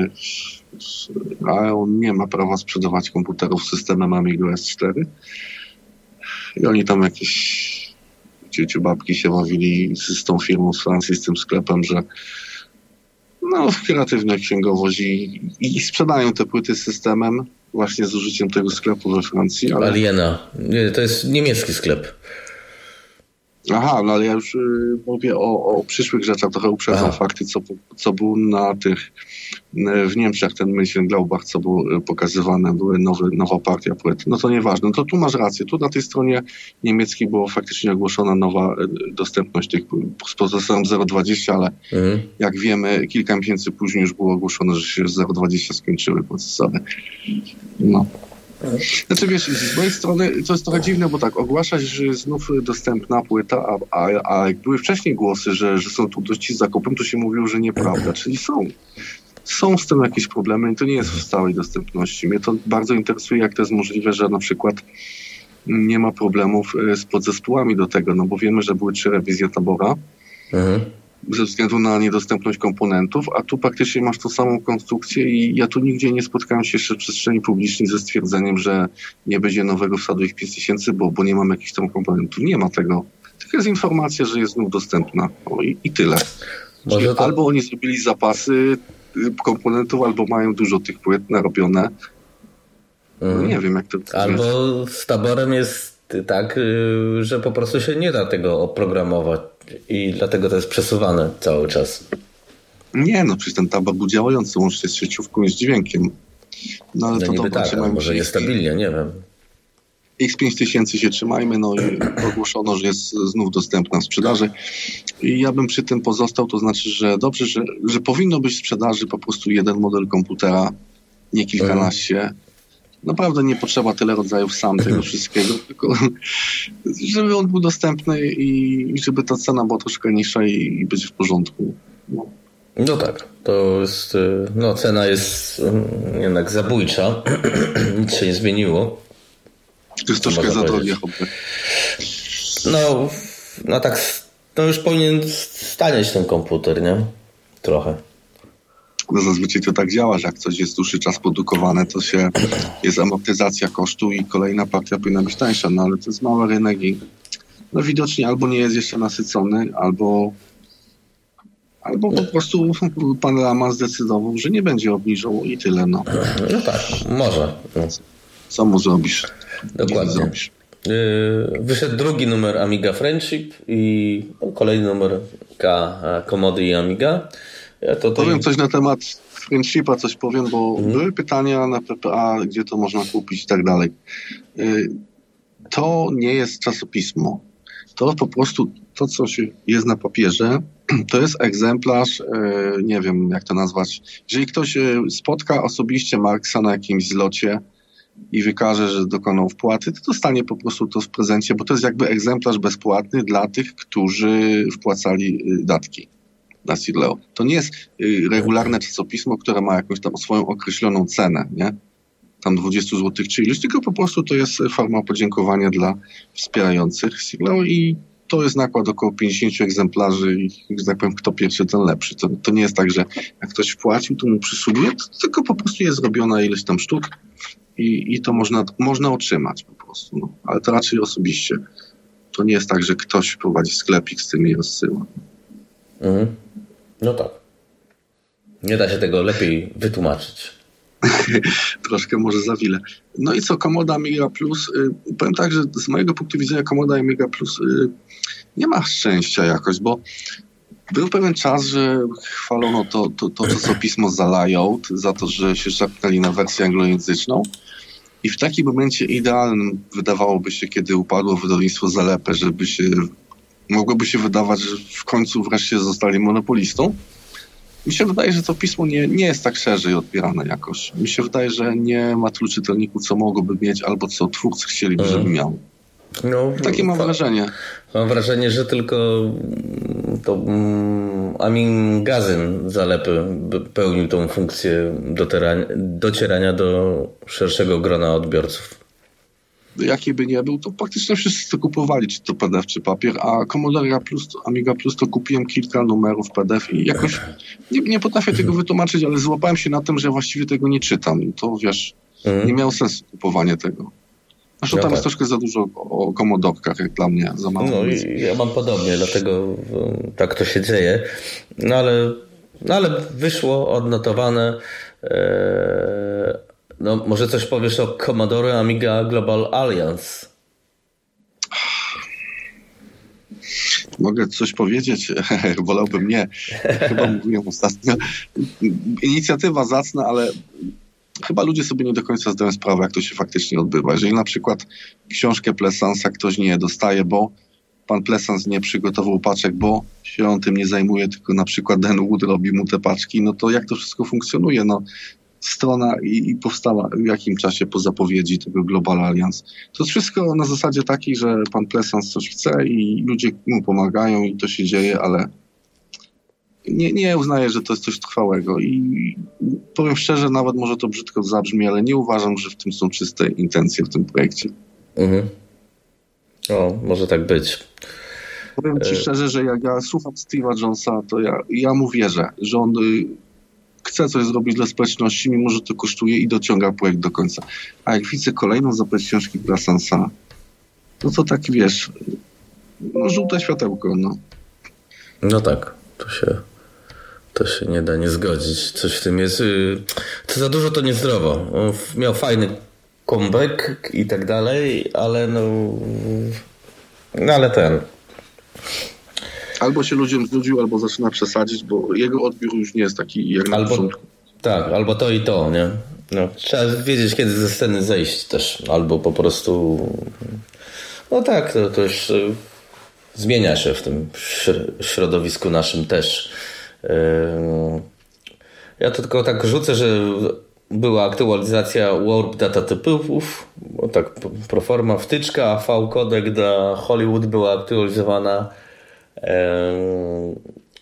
on nie ma prawa sprzedawać komputerów z systemem Amiga S4. I oni tam jakieś ciociu babki się bawili z tą firmą z Francji, z tym sklepem, że no, kreatywna księgowość i, i sprzedają te płyty systemem właśnie z użyciem tego sklepu we Francji. Ale... Aliena. To jest niemiecki sklep. Aha, no ale ja już y, mówię o, o przyszłych rzeczach, trochę uprzedzam Aha. fakty, co, co był na tych y, w Niemczech ten Mönchengladbach, co było y, pokazywane, były nowe, nowa partia płyt. No to nieważne. No to tu masz rację. Tu na tej stronie niemieckiej było faktycznie ogłoszona nowa dostępność tych z procesorem 0.20, ale mhm. jak wiemy, kilka miesięcy później już było ogłoszone, że się 0.20 skończyły procesory. No. Znaczy wiesz, z mojej strony to jest trochę dziwne, bo tak, ogłaszać, że jest znów dostępna płyta, a, a, a jak były wcześniej głosy, że, że są trudności z zakupem, to się mówiło, że nieprawda, czyli są. Są z tym jakieś problemy i to nie jest w stałej dostępności. Mnie to bardzo interesuje, jak to jest możliwe, że na przykład nie ma problemów e, z podzespołami do tego, no bo wiemy, że były trzy rewizje tabora. Mhm ze względu na niedostępność komponentów, a tu praktycznie masz tą samą konstrukcję i ja tu nigdzie nie spotkałem się jeszcze w przestrzeni publicznej ze stwierdzeniem, że nie będzie nowego wsadu ich 5000, bo, bo nie mam jakichś tam komponentów. Nie ma tego. Tylko jest informacja, że jest znów dostępna. O, i, i tyle. To... Albo oni zrobili zapasy y, komponentów, albo mają dużo tych płyt narobione. No, mhm. nie wiem, jak to Albo z taborem jest tak, y, że po prostu się nie da tego oprogramować i dlatego to jest przesuwane cały czas. Nie, no przecież ten tabak był działający łącznie z sieciówką i z dźwiękiem. No ale no, to niby tak, może jest stabilnie, nie wiem. X5000 się trzymajmy, no i ogłoszono, że jest znów dostępna w sprzedaży. I ja bym przy tym pozostał, to znaczy, że dobrze, że, że powinno być w sprzedaży po prostu jeden model komputera, nie kilkanaście naprawdę nie potrzeba tyle rodzajów sam tego wszystkiego, tylko żeby on był dostępny i, żeby ta cena była troszkę niższa i, i być w porządku. No. no. tak, to jest, y, no cena jest y, jednak zabójcza, *clears throat* nic się nie zmieniło. To jest troszkę za drogie No, no tak, no już powinien stanieć ten komputer, nie? Trochę. No zazwyczaj to tak działa, że jak coś jest dłuższy czas produkowane, to się *clears throat* jest amortyzacja kosztu i kolejna partia powinna być tańsza, no ale to jest mały rynek i no widocznie albo nie jest jeszcze nasycony, albo albo po prostu *laughs* pan Lama zdecydował, że nie będzie obniżał i tyle, no. *clears throat* No tak, może. Co mu zrobisz? Dokładnie. Zrobisz. Y, wyszedł drugi numer Amiga Friendship i kolejny numer K Komody i Amiga. Ja to powiem coś na temat Friendshipa, coś powiem, bo mhm. były pytania na PPA, gdzie to można kupić i tak dalej. Y, to nie jest czasopismo. To po prostu to, co się jest na papierze, *clears throat* to jest egzemplarz, y, nie wiem jak to nazwać. Jeżeli ktoś y, spotka osobiście Marksa na jakimś zlocie i wykaże, że dokonał wpłaty, to dostanie po prostu to w prezencie, bo to jest jakby egzemplarz bezpłatny dla tych, którzy wpłacali datki na Sidleo. To nie jest y, regularne czasopismo, które ma jakąś tam swoją określoną cenę, nie? Tam 20 zł czy ileś, tylko po prostu to jest forma podziękowania dla wspierających Sidleo i to jest nakład około 50 egzemplarzy i, że tak powiem, kto pierwszy, ten lepszy. To, to nie jest tak, że jak ktoś wpłacił, to mu przysługuje, tylko po prostu jest zrobiona ileś tam sztuk i, i to można, można otrzymać po prostu. No. Ale to raczej osobiście. To nie jest tak, że ktoś prowadzi sklepik z tym i rozsyła. Mhm. No tak. Nie da się tego lepiej wytłumaczyć. *laughs* Troszkę może za wiele. No i co, Komoda Amiga Plus? Y, powiem tak, że z mojego punktu widzenia Komoda Amiga Plus y, nie ma szczęścia jakoś, bo był pewien czas, że chwalono to, to, to czasopismo za layout, za to, że się szapkali na wersję anglojęzyczną. I w takim momencie idealnym wydawałoby się, kiedy upadło wydawnictwo Zalepę, żeby się mogłoby się wydawać, że w końcu wreszcie zostali monopolistą. Mi się wydaje, że to pismo nie, nie jest tak szerzej odbierane jakoś. Mi się wydaje, że nie ma tylu czytelników, co mogłoby mieć, albo co twórcy chcieliby, żeby mhm. miał. No, Takie mam wrażenie. Mam wrażenie, że tylko to mm, Amin Gazyn zalepy pełnił tą funkcję docierania do szerszego grona odbiorców jaki by nie był, to praktycznie wszyscy to kupowali, czy to PDF, czy papier, a Commodore Plus, Amiga Plus to kupiłem kilka numerów PDF i jakoś nie, nie potrafię tego wytłumaczyć, ale złapałem się na tym, że właściwie tego nie czytam. To wiesz, mm. nie miało sensu kupowanie tego. Zresztą tam tak. jest troszkę za dużo o komodorkach, jak dla mnie, za mało. No i ja mam podobnie, dlatego tak to się dzieje. No ale, no ale wyszło, odnotowane. Eee No, może coś powiesz o Commodore Amiga Global Alliance? Mogę coś powiedzieć? *laughs* Wolałbym nie. Chyba mówiłem ostatnio. Inicjatywa zacna, ale chyba ludzie sobie nie do końca zdają sprawę, jak to się faktycznie odbywa. Jeżeli na przykład książkę Plesansa ktoś nie dostaje, bo pan Plesans nie przygotował paczek, bo się on tym nie zajmuje, tylko na przykład Dan Wood robi mu te paczki, no to jak to wszystko funkcjonuje? No, strona i, i, powstała w jakim czasie po zapowiedzi tego Global Alliance. To jest wszystko na zasadzie takiej, że pan Plesans coś chce i ludzie mu pomagają i to się dzieje, ale nie, nie uznaję, że to jest coś trwałego i powiem szczerze, nawet może to brzydko zabrzmi, ale nie uważam, że w tym są czyste intencje w tym projekcie. Mhm. O, może tak być. Powiem ci e- szczerze, że jak ja słucham Steve'a Jonesa, to ja, ja mu wierzę, że on y, chce coś zrobić dla społeczności, mimo że to kosztuje i dociąga projekt do końca. A jak widzę kolejną zapowiedź książki Brasansa, no to tak wiesz, no, żółte światełko, no. No tak, to się, to się nie da nie zgodzić. Coś w tym jest. Y, co za dużo to niezdrowo. On miał fajny comeback i tak dalej, ale no. No ale ten. Albo się ludziom znudził, albo zaczyna przesadzić, bo jego odbiór już nie jest taki jak na albo, początku. Tak, albo to i to, nie? No, trzeba wiedzieć, kiedy ze sceny zejść też, albo po prostu. No tak, to, to już y, zmienia się w tym środowisku naszym też. Y, ja to tylko tak rzucę, że była aktualizacja Warp data typów, bo tak proforma wtyczka, a V-kodek dla Hollywood była aktualizowana.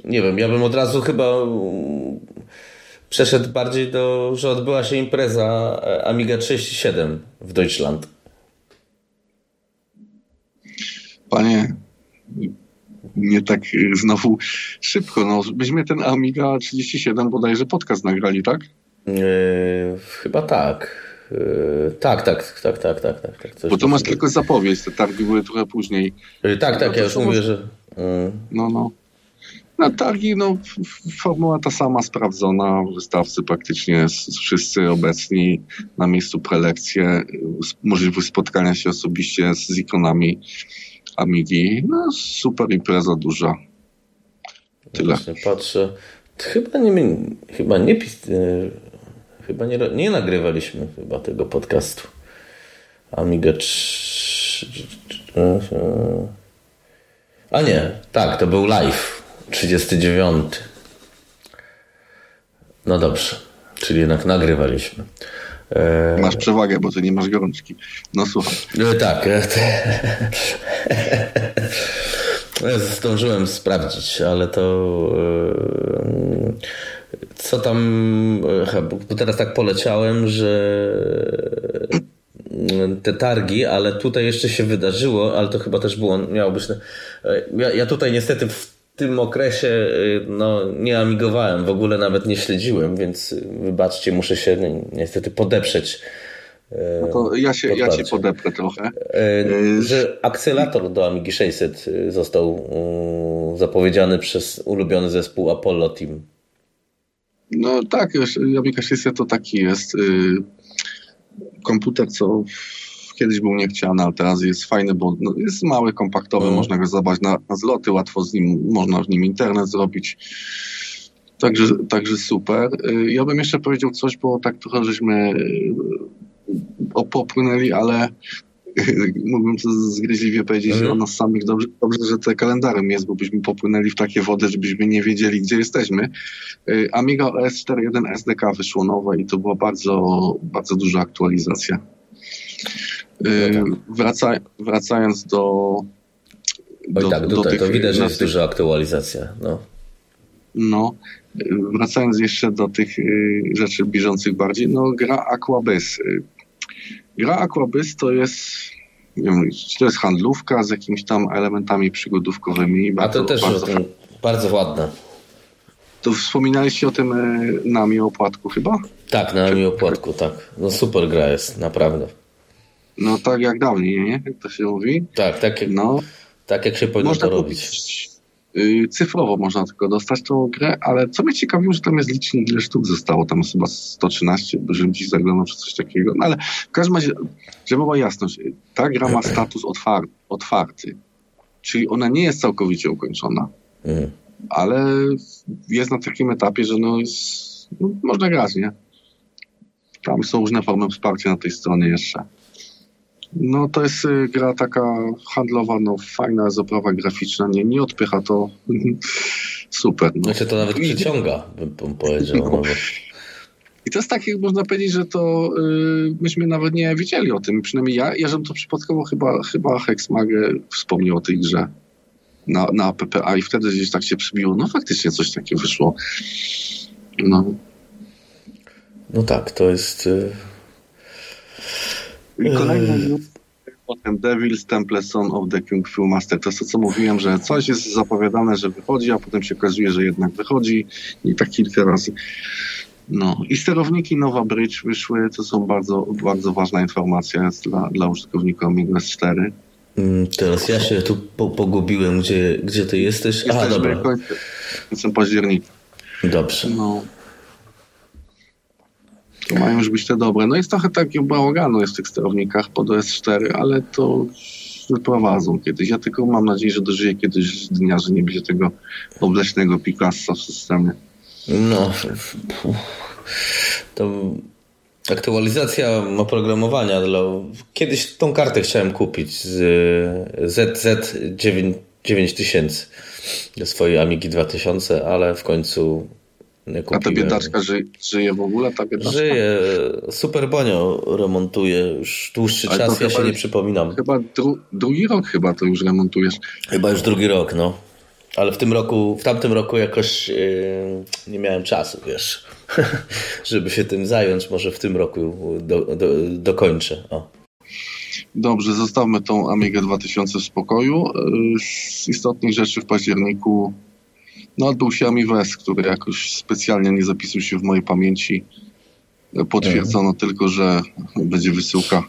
Nie wiem, ja bym od razu chyba przeszedł bardziej do, że odbyła się impreza e, Amiga 37 w Deutschland. Panie, nie tak e, znowu szybko. No, myśmy ten Amiga 37 bodajże podcast nagrali, tak? Yy, chyba tak. Yy, tak, tak, tak, tak, tak, tak. tak Bo to masz tylko zapowiedź, te targi były trochę później. Yy, tak, tak, ja już mówię, że... No, no. Na targi, no, formuła ta sama sprawdzona, wystawcy praktycznie wszyscy obecni na miejscu prelekcje, możliwość spotkania się osobiście z ikonami Amigi. No, super impreza duża. Tyle. Właśnie patrzę. Chyba nie, chyba nie, Chyba nie, nie nagrywaliśmy chyba tego podcastu. Amiga 3... A nie, tak, to był live. 39. No dobrze, czyli jednak nagrywaliśmy. E, masz przewagę, bo ty nie masz gorączki. No słuchaj. E, tak. *laughs* Zdążyłem sprawdzić, ale to co tam, bo teraz tak poleciałem, że te targi, ale tutaj jeszcze się wydarzyło, ale to chyba też było, miało być... Ja, ja tutaj niestety w tym okresie no, nie amigowałem, w ogóle nawet nie śledziłem, więc wybaczcie, muszę się niestety podeprzeć. No to ja się, ja się podeprę trochę. E, że akcelator do Amigi 600 został zapowiedziany przez ulubiony zespół Apollo Team. No tak, Amiga 600 to taki jest y, komputer, co kiedyś był niechciany, ale teraz jest fajny, bo no, jest mały, kompaktowy, mm. można go zabrać na, na zloty, łatwo z nim, można w nim internet zrobić. Także, także super. Y, ja bym jeszcze powiedział coś, bo tak trochę żeśmy y, popłynęli, ale *laughs* mógłbym to zgryźliwie powiedzieć mm. o nas samych. Dobrze, dobrze, że te kalendarem jest, bo byśmy popłynęli w takie wody, żebyśmy nie wiedzieli, gdzie jesteśmy. Y, Amiga OS 4.1 SDK wyszło nowe i to była bardzo, bardzo duża aktualizacja. Y, no tak. Wraca, wracając do. do, tak, do tutaj, tych, to widać, że jest duża aktualizacja. No. no. Wracając jeszcze do tych rzeczy bieżących bardziej, no gra Aquabase Gra Aquabys to jest wiem, to jest handlówka z jakimiś tam elementami przygodówkowymi. Bardzo, A to też bardzo, bardzo ładne. To wspominaliście o tym e, nami opłatku chyba? Tak, na nami opłatku, tak. No super gra jest, naprawdę. No tak jak dawniej, nie? Jak to się mówi? Tak, tak jak, no, tak jak się powinno to robić. y, cyfrowo można tylko dostać tą grę, ale co mnie ciekawiło, że tam jest licznik, ile sztuk zostało, tam chyba 113, żebym dziś zaglądał, czy coś takiego, no ale w każdym razie, żeby była jasność, ta gra ma status otwar otwarty, czyli ona nie jest całkowicie ukończona, mm. ale jest na takim etapie, że no jest, no, można grać, nie? Tam są różne formy wsparcia na tej stronie jeszcze. No to jest y, gra taka handlowa, no fajna jest oprawa graficzna, nie, nie odpycha to *laughs* super. No. Znaczy to nawet przyciąga, bym powiedział. No. no I to jest tak, jak można powiedzieć, że to yy, myśmy nawet nie wiedzieli o tym. Przynajmniej ja, ja żebym to przypadkowo chyba, chyba Hexmagę wspomniał o tej grze na, na PPA i wtedy gdzieś tak się przybiło. No faktycznie coś takiego wyszło. No. No tak, to jest... Yy i kolejny yy. potem Devil's Temple Son of the King Fu Master. To jest to, co mówiłem, że coś jest zapowiadane, że wychodzi, a potem się okazuje, że jednak wychodzi i tak kilka razy. No i sterowniki Nowa Bridge wyszły, to są bardzo, bardzo ważna informacja dla, dla użytkownika Amiga S4. Mm, teraz ja się tu po, pogubiłem, gdzie, gdzie ty jesteś. Jesteśmy A, dobra. końcem października. Dobrze. No, to mają już być te dobre. No jest trochę takiego bałaganu jest w tych sterownikach pod OS4, ale to wyprowadzą kiedyś. Ja tylko mam nadzieję, że dożyję kiedyś dnia, że nie będzie tego obleśnego Picassa w systemie. No, to aktualizacja oprogramowania. Dla... Kiedyś tą kartę chciałem kupić z ZZ 9000 do swojej Amigi 2000, ale w końcu a ta biedaczka żyje, żyje w ogóle? Ta biedaczka? Żyje. Super Bonio remontuje już dłuższy Ale czas, ja się nie przypominam. Chyba dru, drugi rok chyba to już remontujesz. Chyba już drugi rok, no. Ale w tym roku, w tamtym roku jakoś yy, nie miałem czasu, wiesz, *laughs* żeby się tym zająć. Może w tym roku do, do, dokończę. O. Dobrze, zostawmy tą Amigę 2000 w spokoju. Z istotnych rzeczy w październiku no, odbył się Amiwest, który jakoś specjalnie nie zapisał się w mojej pamięci. Potwierdzono mhm. tylko, że będzie wysyłka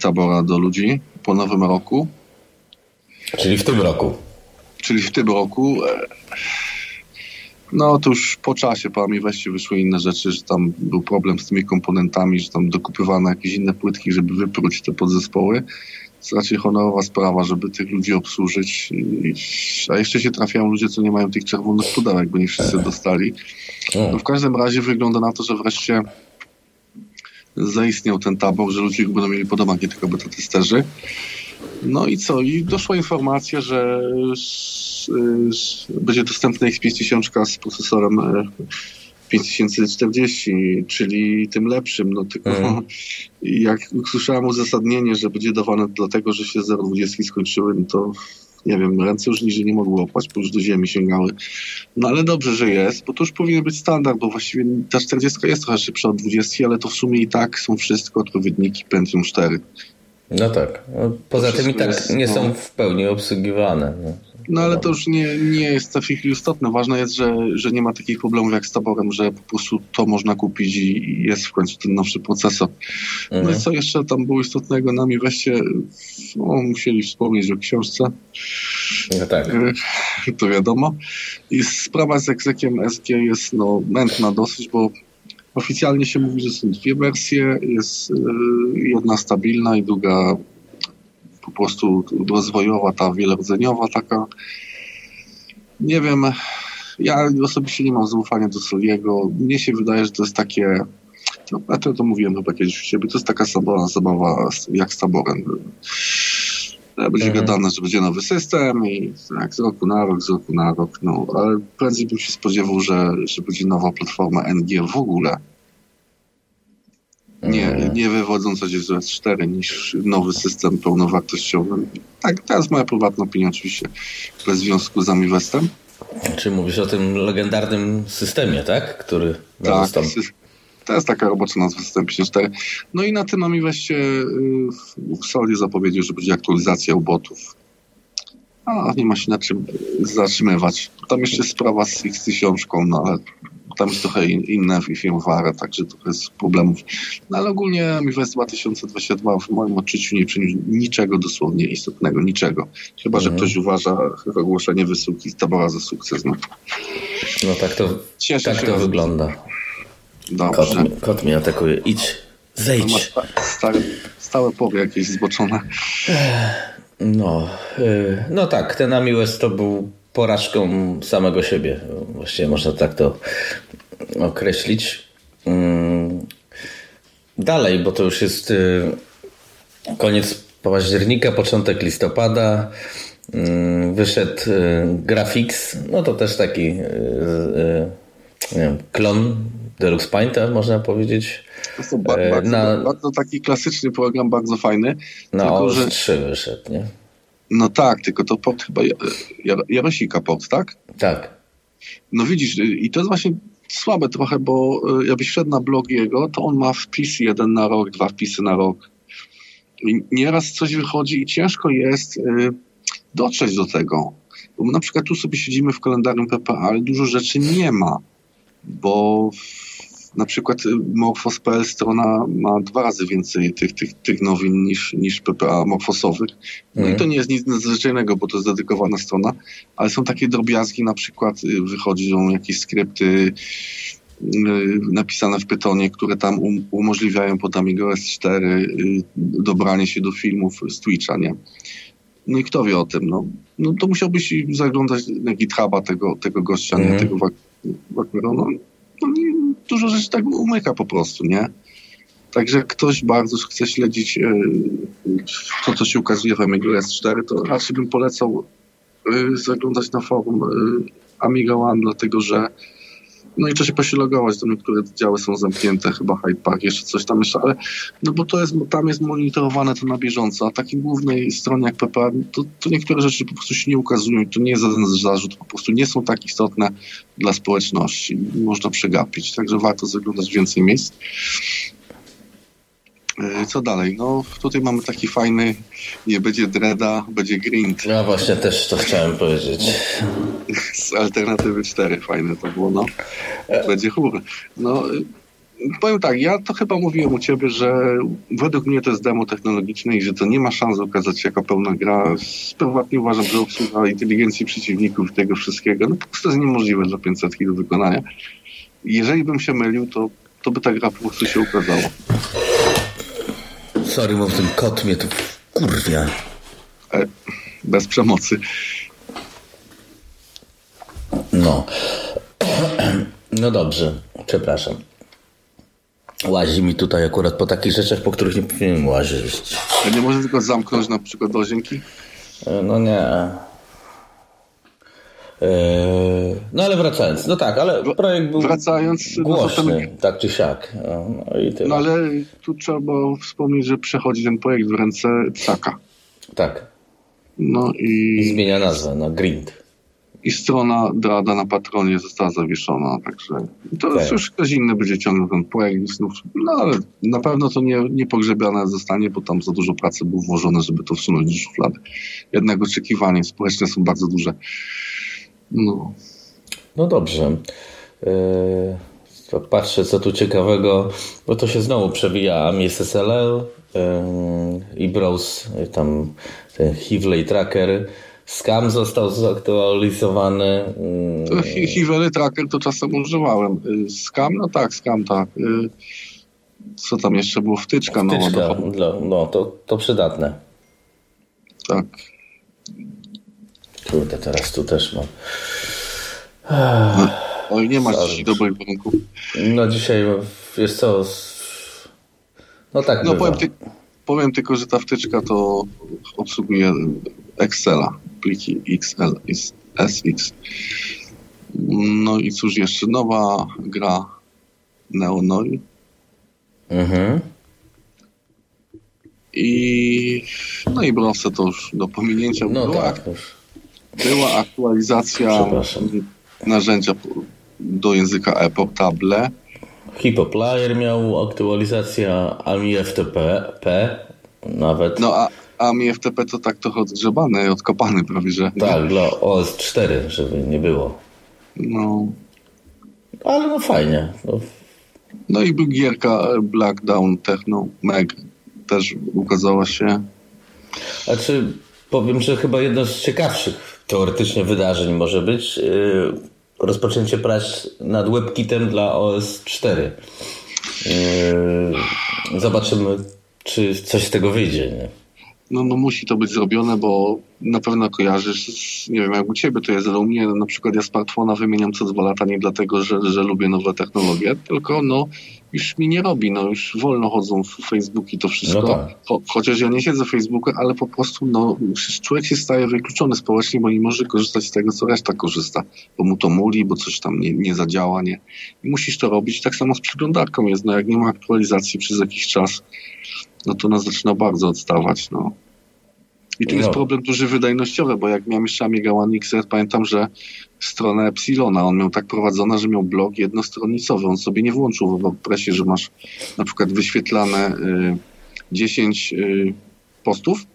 tabora do ludzi po nowym roku. Czyli w tym roku. Czyli w tym roku. No to już po czasie po Amiweście wyszły inne rzeczy, że tam był problem z tymi komponentami, że tam dokupywano jakieś inne płytki, żeby wypróć te podzespoły raczej honorowa sprawa, żeby tych ludzi obsłużyć. A jeszcze się trafiają ludzie, co nie mają tych czerwonych pudełek, bo nie wszyscy dostali. No w każdym razie wygląda na to, że wreszcie zaistniał ten tabor, że ludzie będą mieli podobanki tylko beta testerzy. No i co? I doszła informacja, że będzie dostępna X50 z procesorem e, 5040, czyli tym lepszym. No tylko mm. *laughs* jak usłyszałem uzasadnienie, że będzie dawane dlatego, że się 0,20 skończyły, no to nie wiem, ręce już niżej nie mogły opać, bo już do ziemi sięgały. No ale dobrze, że jest, bo to już powinien być standard, bo właściwie ta 40 jest trochę szybsza od 20, ale to w sumie i tak są wszystko odpowiedniki Pentium 4. No tak. No, poza tym i tak jest, nie no. są w pełni obsługiwane. No. No ale to już nie, nie jest w tej chwili istotne. Ważne jest, że, że nie ma takich problemów jak z taborem, że po prostu to można kupić i jest w końcu ten nowszy procesor. No i mhm. co jeszcze tam było istotnego? Nami weźcie, no, musieli wspomnieć o książce. No tak. *laughs* To wiadomo. I sprawa z egzekiem SG jest no, mętna dosyć, bo oficjalnie się mówi, że są dwie wersje. Jest e, jedna stabilna i druga po prostu rozwojowa, ta wielordzeniowa taka. Nie wiem, ja osobiście nie mam zaufania do Soliego. Mnie się wydaje, że to jest takie, no, ja to, to mówiłem chyba kiedyś u siebie, to jest taka zabawa, zabawa jak z taborem. Będzie mhm. gadane, że będzie nowy system i tak z roku na rok, z roku na rok, no, ale prędzej bym się spodziewał, że, że będzie nowa platforma NG w ogóle nie, nie wywodząca się z S4 niż nowy system pełnowartościowy. Tak, to jest moja prywatna opinia oczywiście, bez związku z Amiwestem. Czy mówisz o tym legendarnym systemie, tak? Który tak, to jest taka robocza nazwa system 54. No i na tym Amiwestie w Soli zapowiedział, że będzie aktualizacja ubotów. A nie ma się na czym zatrzymywać. Tam jeszcze sprawa z X1000, no ale tam jest trochę in, inna firmwara, także trochę jest problemów. No ale ogólnie MiFest 2022 w moim odczuciu nie przyniósł niczego dosłownie istotnego, niczego. Chyba, że mhm. ktoś uważa ogłoszenie wysyłki z tabora za sukces. No, no tak to, Cieszę tak to wygląda. Dobrze. Kot, kot mnie atakuje. Idź, zejdź. Stare, stałe powie jakieś zboczone. No, y, no tak, ten Amiwest to był porażką samego siebie. Właściwie można tak to określić. Mm, dalej, bo to już jest y, koniec października, początek listopada. Mm, wyszedł y, Graphics, no to też taki nie wiem, klon Deluxe Painta, można powiedzieć. To jest bardzo, na, bardzo taki klasyczny program, bardzo fajny. Na tylko, OS 3 wyszedł, nie? No tak, tylko to port chyba Jarosika port, tak? Tak. No widzisz, i to jest właśnie słabe trochę, bo e, jakbyś wszedł na blog jego, to on ma wpisy jeden na rok, dwa wpisy na rok. I nieraz coś wychodzi i ciężko jest e, dotrzeć do tego. Bo na przykład tu sobie siedzimy w kalendarium PPA, ale dużo rzeczy nie ma, bo na przykład y, Morphos.pl strona ma dwa razy więcej tych, tych, tych nowin niż, niż PPA Morfosowych. No mm. i to nie jest nic nadzwyczajnego, bo to jest dedykowana strona, ale są takie drobiazgi, na przykład y, wychodzą jakieś skrypty y, napisane w Pytonie, które tam um, umożliwiają pod Amigo S4 dobranie się do filmów z Twitcha, nie? No i kto wie o tym, no? No to musiałbyś zaglądać na GitHuba tego, tego gościa, mm. nie tego Wakmero, no, dużo rzeczy tak umyka po prostu, nie? Także ktoś bardzo chce śledzić e, to, co się ukazuje w Amiga S4, to raczej bym polecał e, zaglądać na forum e, Amiga One, dlatego że no i trzeba się posilogować, to niektóre działy są zamknięte, chyba Hyde Park, jeszcze coś tam jeszcze, ale no bo to jest, tam jest monitorowane to na bieżąco, a takiej głównej stronie jak PPA, to, to niektóre rzeczy po prostu się nie ukazują to nie jest żaden zarzut, po prostu nie są tak istotne dla społeczności, można przegapić, także warto zaglądać więcej miejsc. E, co dalej? No tutaj mamy taki fajny, nie będzie Dreda, będzie Grind. Ja właśnie też to chciałem powiedzieć. Z alternatywy 4 fajne to było, no. Będzie chór. No, powiem tak, ja to chyba mówiłem u ciebie, że według mnie to jest demo technologiczne i że to nie ma szans okazać się jako pełna gra. Prywatnie uważam, że obsługa inteligencji przeciwników tego wszystkiego, no po prostu jest niemożliwe dla 500 do wykonania. Jeżeli bym się mylił, to, to by ta gra po prostu się ukazała. Sorry, bo ten kot mnie tu kurwia. Bez przemocy. No. No dobrze, przepraszam. Łazi mi tutaj akurat po takich rzeczach, po których nie powinienem łazić. A nie może tylko zamknąć na przykład do łazienki? E, no nie. Yy, no ale wracając, no tak, ale projekt był wracając, no głośny, no ten... tak czy siak. No, i tyle. no ale tu trzeba wspomnieć, że przechodzi ten projekt w ręce Psaka. Tak. No i... I zmienia nazwę na Grind. I strona Drada na Patronie została zawieszona, także to tak. już ktoś inny będzie ciągnął ten projekt. No ale na pewno to nie, nie pogrzebiane zostanie, bo tam za dużo pracy było włożone, żeby to wsunąć do szuflady. Jednak oczekiwania społeczne są bardzo duże. No, no dobrze. Yy, patrzę, co tu ciekawego, bo to się znowu przewija AMI SSLL yy, i browse, tam ten Hivley Tracker. Scam został zaktualizowany. Yy. Hivley Tracker to czasem używałem. Scam, no tak, Scam tak. Co tam jeszcze było? Wtyczka, Wtyczka nowa. No, no to, to przydatne. Tak. Kurde, teraz tu też mam. Oj, nie masz dzisiaj dobrych warunków. No dzisiaj, jest co... No tak No powiem, ty, powiem, tylko, że ta wtyczka to obsługuje Excela, pliki XL, SX. No i cóż jeszcze, nowa gra Neonoi. Mhm. I no i Browse to już do pominięcia no tak, już. Była aktualizacja narzędzia do języka e-portable. Hipoplayer miał aktualizacja AMI FTP P nawet. No a AMI FTP to tak trochę odgrzebany, odkopany prawie, że. Tak, dla OS 4, żeby nie było. No. ale no fajnie. No. no i gierka Black Down Techno Meg też ukazała się. A czy powiem, że chyba jedno z ciekawszych teoretycznie wydarzeń może być yy, rozpoczęcie prac nad WebKitem dla OS 4. Yy, zobaczymy, czy coś z tego wyjdzie. Nie? no, no musi to być zrobione, bo na pewno kojarzysz, nie wiem jak u ciebie to jest, ale u mnie na przykład ja smartfona wymieniam co dwa lata nie dlatego, że, że lubię nowe technologie, tylko no już mi nie robi, no już wolno chodzą w Facebook i to wszystko. No tak. Cho chociaż ja nie siedzę w Facebooku, ale po prostu no człowiek się staje wykluczony społecznie, bo nie może korzystać z tego, co reszta korzysta, bo mu to muli, bo coś tam nie, nie zadziała, nie. I musisz to robić. Tak samo z przeglądarką jest, no jak nie ma aktualizacji przez jakiś czas, no to nas zaczyna bardzo odstawać. No. I tu no. jest problem duży wydajnościowy, bo jak miałem jeszcze Amiga One XR, pamiętam, że stronę Epsilona on miał tak prowadzona, że miał blog jednostronnicowy. On sobie nie włączył w WordPressie, że masz na przykład wyświetlane y, 10 y, postów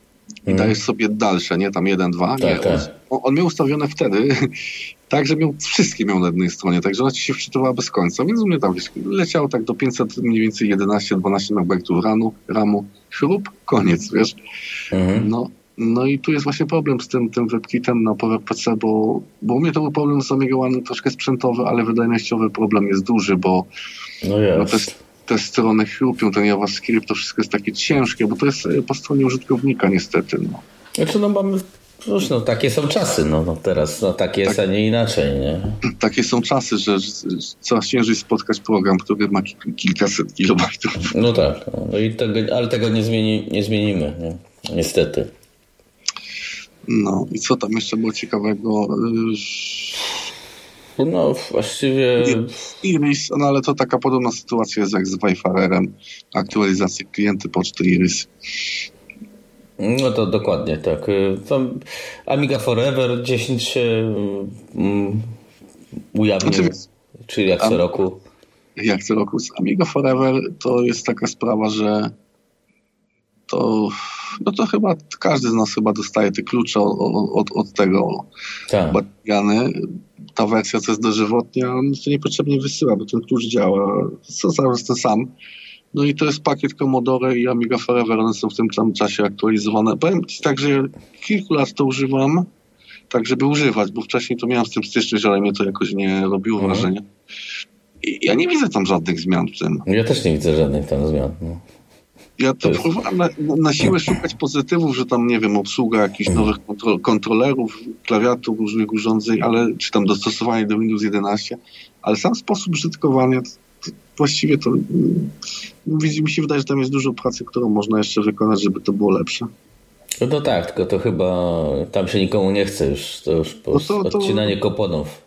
i mm. dajesz sobie dalsze, nie? Tam jeden, dwa. Tak, nie. Tak. On, on, miał ustawione wtedy *laughs* tak, że miał wszystkie miał na jednej stronie, także ona ci się wczytywała bez końca, więc u mnie tam leciało tak do 500, mniej więcej 11-12 MB ramu, ramu, śrub, koniec, wiesz. Mm. No, no i tu jest właśnie problem z tym, tym WebKitem na PowerPC, bo, bo u mnie to był problem z Amiga One troszkę sprzętowy, ale wydajnościowy problem jest duży, bo no no te, te strony chrupią, ten JavaScript, to wszystko jest takie ciężkie, bo to jest po stronie użytkownika niestety. No. Znaczy no mamy Cóż, no takie są czasy, no, no teraz no, tak jest, tak, a nie inaczej, nie? Takie są czasy, że, że coraz ciężej spotkać program, który ma kilkaset kilobajtów. No tak, no i tego, ale tego nie, zmieni, nie zmienimy, nie? niestety. No i co tam jeszcze było ciekawego? No właściwie... Iris, no ale to taka podobna sytuacja jest jak z Wayfarerem. Aktualizacje klienty poczty Iris. No to dokładnie tak. Tam Amiga Forever 10 się um, ujawnił, znaczy, czyli jak co roku. Jak co roku. Z Amiga Forever to jest taka sprawa, że to no to chyba każdy z nas chyba dostaje te klucze od, od, od tego tak. Ta wersja, co jest dożywotnia, on to niepotrzebnie wysyła, bo ten klucz działa. Co cały ten sam. No i to jest pakiet Commodore i Amiga Forever, one są w tym samym czasie aktualizowane. Powiem Ci tak, że kilku lat to używam, tak żeby używać, bo wcześniej to miałem z tym styczność, ale mnie to jakoś nie robiło mhm. wrażenia. I ja nie widzę tam żadnych zmian w tym. Ja też nie widzę żadnych tam zmian. No. Ja to, próbowałem na, na, siłę szukać pozytywów, że tam, nie wiem, obsługa jakichś mhm. nowych kontrol, kontrolerów, klawiatur, różnych urządzeń, ale czy tam dostosowanie do Windows 11, ale sam sposób użytkowania, to, to właściwie to mi się wydaje, że tam jest dużo pracy, którą można jeszcze wykonać, żeby to było lepsze. No to tak, tylko to chyba tam się nikomu nie chce już, to już po no to, to, odcinanie koponów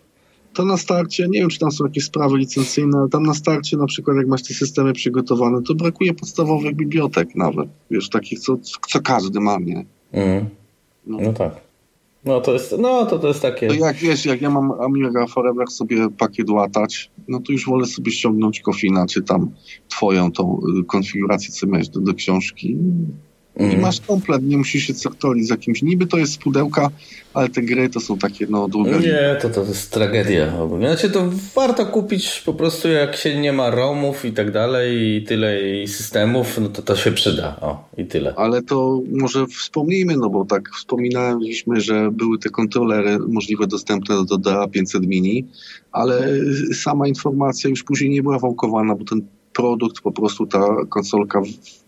to na starcie, nie wiem czy tam są jakieś sprawy licencyjne, ale tam na starcie na przykład jak masz te systemy przygotowane, to brakuje podstawowych bibliotek nawet, wiesz, takich co, co każdy ma, nie? Mm. No. no. tak. No to jest, no to, to jest takie... To jak wiesz, jak ja mam Amiga Forever sobie pakiet łatać, no to już wolę sobie ściągnąć Kofina, czy tam twoją tą y, konfigurację, co miałeś do, do książki Mm. I masz komplet, nie musisz się certolić z jakimś. Niby to jest z pudełka, ale te gry to są takie no długie. Nie, to, to jest tragedia. Znaczy to warto kupić po prostu jak się nie ma ROMów i tak dalej i tyle i systemów, no to to się przyda. O, i tyle. Ale to może wspomnijmy, no bo tak wspominaliśmy, że były te kontrolery możliwe dostępne do DA 500 Mini, ale sama informacja już później nie była wałkowana, bo ten produkt, po prostu ta konsolka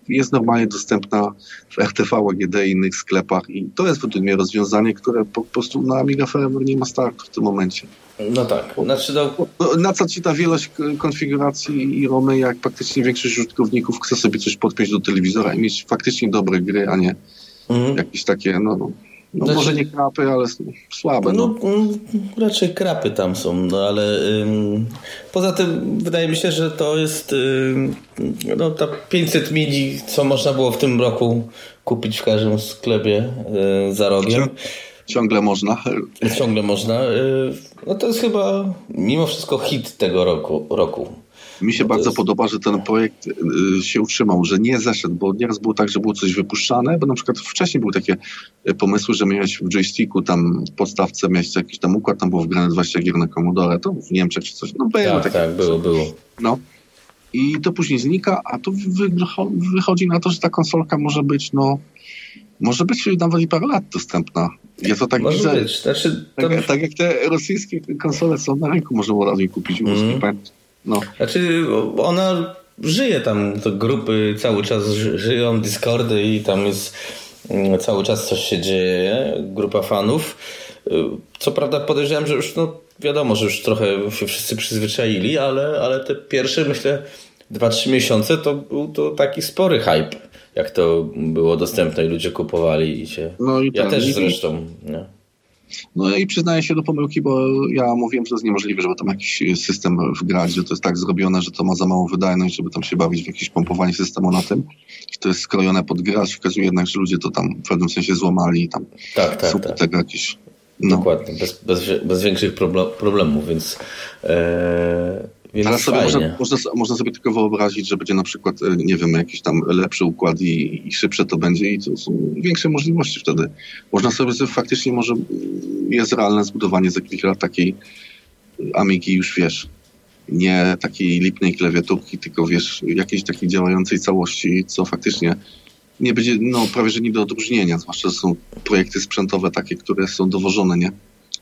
jest normalnie dostępna w RTV, AGD i innych sklepach i to jest według mnie rozwiązanie, które po prostu na Amiga Forever nie ma startu w tym momencie. No tak. Znaczy no... Na co ci ta wielość konfiguracji i romy, jak praktycznie większość użytkowników chce sobie coś podpiąć do telewizora i mieć faktycznie dobre gry, a nie mhm. jakieś takie, no, no znaczy, może nie krapy, ale słabe. No, no. Mm, raczej krapy tam są, no ale ym, poza tym wydaje mi się, że to jest ym, no, ta 500 mili, co można było w tym roku kupić w każdym sklepie y, za rogiem. Ciągle można. Ciągle można. Y, no to jest chyba mimo wszystko hit tego roku. roku. Mi się No bardzo jest- podoba, że ten projekt y, się utrzymał, że nie zeszedł, bo nieraz było tak, że było coś wypuszczane, bo na przykład wcześniej były takie y, pomysły, że miałeś w joysticku tam w podstawce miałeś jakiś tam układ, tam było wgrane 20 gier na Commodore, to w Niemczech czy coś, no było Tak, takie, tak, było, było. no. I to później znika, a tu wy- wychodzi na to, że ta konsolka może być, no, może być nawet i parę lat dostępna. Ja to tak Może widzę, być. Znaczy, to, tak, tak jak te rosyjskie konsole są na rynku, można było raczej kupić. Mm. No. znaczy ona żyje tam, to grupy cały czas ży- żyją, Discordy i tam jest mm, cały czas coś się dzieje, grupa fanów. Y, Co prawda podejrzewam, że już no wiadomo, że już trochę się wszyscy przyzwyczaili, ale, ale te pierwsze myślę 2-3 miesiące to był to taki spory hype, jak to było dostępne i ludzie kupowali i się... No i Ja tak, też i- zresztą, nie? No i przyznaję się do pomyłki, bo ja mówiłem, że to jest niemożliwe, żeby tam jakiś system wgrać, że to jest tak zrobione, że to ma za małą wydajność, żeby tam się bawić w jakieś pompowanie systemu na tym. I to jest skrojone pod grę, się okazuje jednak, że ludzie to tam w pewnym sensie złamali i tam Tak, tak, są tak. tego jakieś... No. Dokładnie, bez, bez, bez większych proble- problemów, więc, e, więc Ale sobie można, można, można sobie tylko wyobrazić, że będzie na przykład, e, nie wiem, jakiś tam lepszy układ i, i szybsze to będzie i to są większe możliwości wtedy. Można sobie, sobie faktycznie może jest realne zbudowanie za kilka lat takiej Amigi już wiesz, nie takiej lipnej klawiaturki, tylko wiesz, jakiejś takiej działającej całości, co faktycznie nie będzie, no prawie że nie do odróżnienia, zwłaszcza, że są projekty sprzętowe takie, które są dowożone, nie?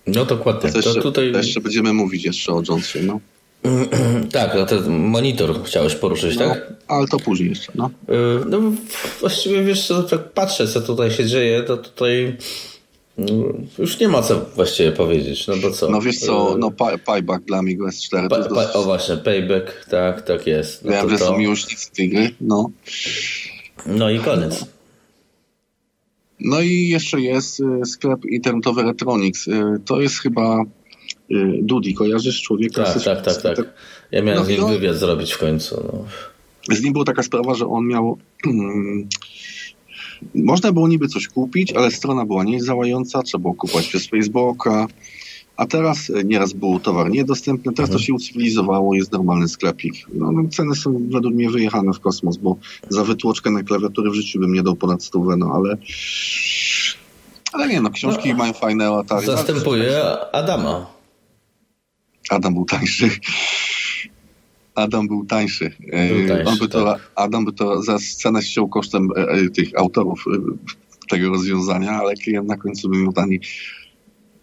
No dokładnie. To jeszcze, To tutaj... to jeszcze będziemy mówić jeszcze o Johnsie, no. *clears throat* tak, no ten monitor chciałeś poruszyć, no. tak? Ale to później jeszcze, no. Y, No właściwie wiesz, co, tak patrzę, co tutaj się dzieje, to tutaj mm, już nie ma co właściwie powiedzieć, no bo co? No wiesz co, Y, no pie- pieback dla Amigo S4 to Pa, jest pa, dosyć... o właśnie, Payback, tak, tak jest. No, Wiem, to, są miłośnicy tej gry, no. no i koniec. No i jeszcze jest y, sklep internetowy Retronics. Y, to jest chyba y, Dudi, kojarzysz człowieka? Tak, z- tak, tak, tak. Ja miałem No z nim on- wywiad zrobić w końcu. No. Z nim była taka sprawa, że on miał... mm, można było niby coś kupić, ale strona była niedziałająca, trzeba było kupować przez Facebooka, a teraz y, nieraz był towar niedostępny, teraz to się ucywilizowało, jest normalny sklepik. No, no, ceny są według mnie wyjechane w kosmos, bo za wytłoczkę na klawiatury w życiu bym nie dał ponad stówę, no ale... Ale nie, no książki No, mają fajne Atari. Zastępuje Adama. Adam był tańszy. Adam był tańszy. E, Był tańszy, On by to, tak. Adam by to za scenę ściął kosztem e, e, tych autorów e, tego rozwiązania, ale klient na końcu by miał tani.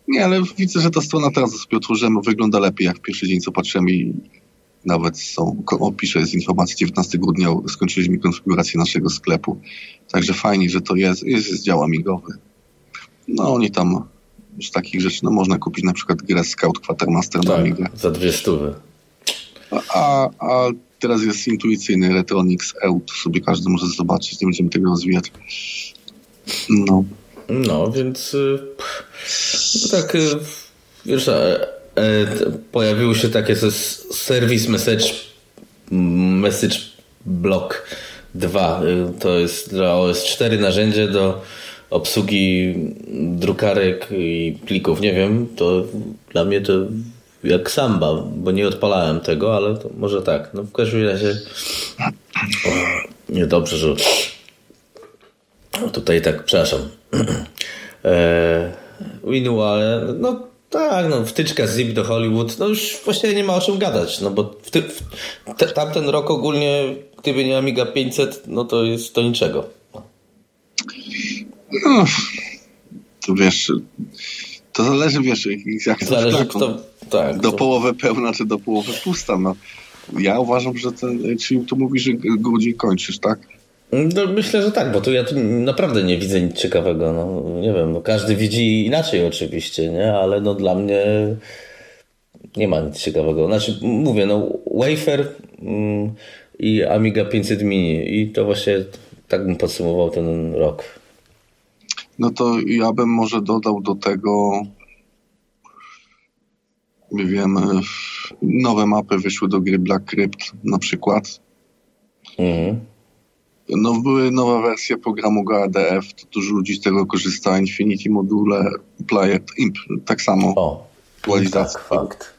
Nie, ale widzę, że ta strona teraz sobie otworzyłem, wygląda lepiej jak pierwszy dzień, co patrzyłem i nawet są, opiszę z informacji 19 grudnia skończyliśmy konfigurację naszego sklepu. Także fajnie, że to jest, jest, jest dział amigowy. No oni tam z takich rzeczy, no można kupić na przykład grę Scout Quatermaster na Amigę. Tak, za dwie stówy. A, a teraz jest intuicyjny Retronix EU, to sobie każdy może zobaczyć, nie będziemy tego rozwijać. No. No, więc y, no tak, y, wiesz, e, pojawiły się takie se- service message message block 2. Y, To jest dla OS4 narzędzie do obsługi drukarek i plików. Nie wiem, to dla mnie to jak samba, bo nie odpalałem tego, ale może tak. No w każdym razie o, niedobrze, że no tutaj tak, przepraszam. E, ale no tak, no wtyczka zip do Hollywood, no już właściwie nie ma o czym gadać, no bo w ty, w, te, tamten rok ogólnie, gdyby nie Amiga 500, no to jest to niczego. No. To wiesz, to zależy, wiesz, jak to Zależy szklaką. kto, tak. Do to, połowy pełna, czy do połowy pusta, no. Ja uważam, że ten, czyli tu mówisz, że grudzień kończysz, tak? no, myślę, że tak, bo tu ja tu naprawdę nie widzę nic ciekawego, no nie wiem, no każdy widzi inaczej oczywiście, nie, ale no dla mnie nie ma nic ciekawego. Znaczy, mówię, no Wafer mm, i Amiga 500 Mini i to właśnie tak bym podsumował ten rok. No to ja bym może dodał do tego, nie wiem, nowe mapy wyszły do gry Black Crypt na przykład. Mhm. No, były nowa wersja programu GADF, to dużo ludzi z tego korzysta, Infinity Module, Player, Imp, tak samo. O, Aktualizacja. tak, fakt.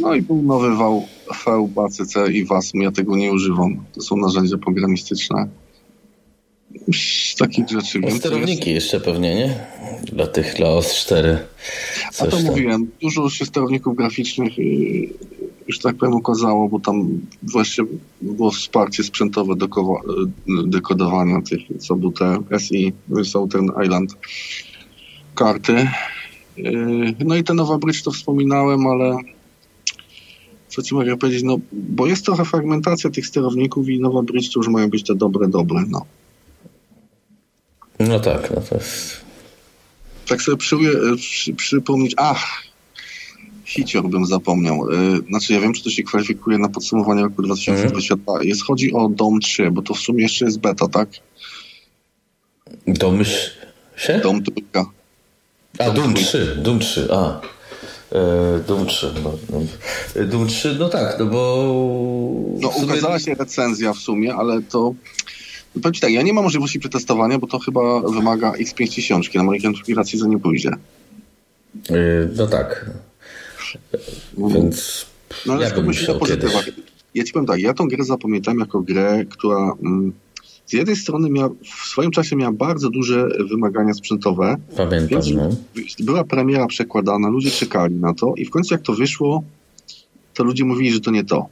No i był nowy wał VBACC i WASM. Ja tego nie używam. To są narzędzia programistyczne. Z takich rzeczy Sterowniki jest. jeszcze pewnie, nie? Dla tych, dla OS4. A to tam. mówiłem, dużo się sterowników graficznych y, już tak powiem okazało, bo tam właśnie było wsparcie sprzętowe do dekodowania tych, co był te SI, Southern Island karty. Yy, no i ten Nowa Bridge to wspominałem, ale co ci mogę powiedzieć, no bo jest trochę fragmentacja tych sterowników i Nowa Bridge to już mają być te dobre, dobre, no. No tak, no to jest... Tak sobie przy, przy, przypomnieć, ach, Hicior bym zapomniał. Y, znaczy ja wiem, czy to się kwalifikuje na podsumowanie roku 2022. Mhm. Jest, chodzi o DOM 3, bo to w sumie jeszcze jest beta, tak? DOM się? DOM 3. A, DOM 3, DOM 3, a. E, Doom 3. No, no. Doom 3, no tak, no bo... No sumie... ukazała się recenzja w sumie, ale to... Powiem ci tak, ja nie mam możliwości przetestowania, bo to chyba wymaga X5000, na mojej konfiguracji to nie pójdzie. E, no tak. Więc no, ale ja bym myślał pozytywach. Ja ci powiem tak, ja tą grę zapamiętam jako grę, która mm, z jednej strony miała, w swoim czasie miała bardzo duże wymagania sprzętowe. Pamiętam, no. Była premiera przekładana, ludzie czekali na to i w końcu jak to wyszło, to ludzie mówili, że to nie to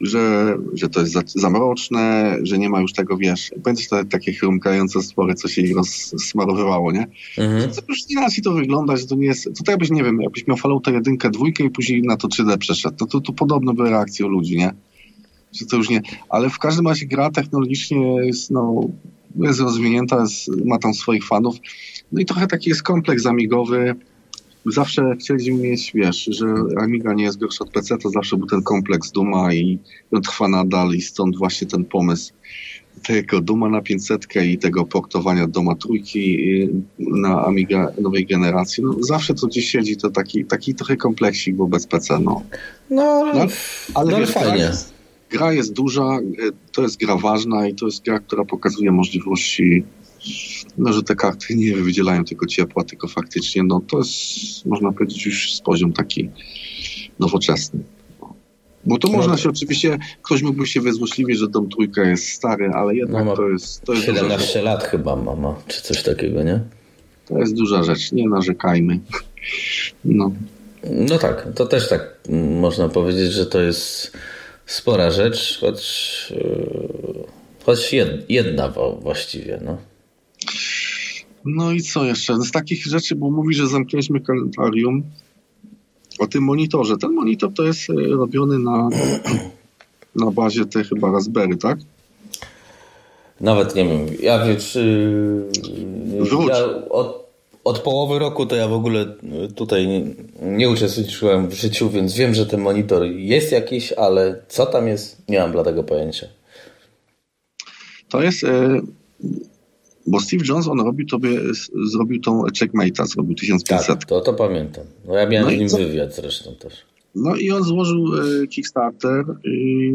że, że to jest za, za mroczne, że nie ma już tego, wiesz, będzie to takie chrumkające stwory, co się rozsmarowywało, nie? Mhm. To, to już inaczej to wygląda, że to nie jest, to tak jakbyś, nie wiem, jakbyś miał falutę jedynkę, dwójkę i później na to 3D przeszedł, to, to, to podobne były reakcje u ludzi, nie? Że to już nie, ale w każdym razie gra technologicznie jest, no, jest rozwinięta, jest, ma tam swoich fanów, no i trochę taki jest kompleks amigowy, zawsze chcieliśmy mieć, wiesz, że Amiga nie jest gorsza od PC, to zawsze był ten kompleks Duma i on trwa nadal i stąd właśnie ten pomysł tego Duma na 500 i tego portowania Doma trójki y, na Amiga nowej generacji. No, zawsze to gdzieś siedzi, to taki, taki trochę kompleksik, bo bez PC, no. No, ale, no, ale, no, wiesz, fajnie. Gra jest, gra jest duża, y, to jest gra ważna i to jest gra, która pokazuje możliwości no, że te karty nie wydzielają tylko ciepła, tylko faktycznie, no to jest, można powiedzieć, już poziom taki nowoczesny. Bo to można się oczywiście, ktoś mógłby się wyzłośliwić, że dom trójka jest stary, ale jednak no, to jest... To jest 17 lat chyba mama, czy coś takiego, nie? To jest duża rzecz, nie narzekajmy. No. No tak, to też tak można powiedzieć, że to jest spora rzecz, choć, yy, choć jedna właściwie, no. No i co jeszcze? Z takich rzeczy, bo mówi, że zamknęliśmy kalendarium o tym monitorze. Ten monitor to jest e, robiony na, *clears throat* na bazie tej chyba Raspberry, tak? Nawet nie wiem. Ja wiem, czy... Ja od, od połowy roku to ja w ogóle tutaj nie, nie uczestniczyłem w życiu, więc wiem, że ten monitor jest jakiś, ale co tam jest, nie mam dla tego pojęcia. To jest... E, bo Steve Jones, on robił tobie, zrobił tą checkmate'a, zrobił 1500. Tak, to, to pamiętam. No ja miałem no z nim co? wywiad zresztą też. No i on złożył e, Kickstarter i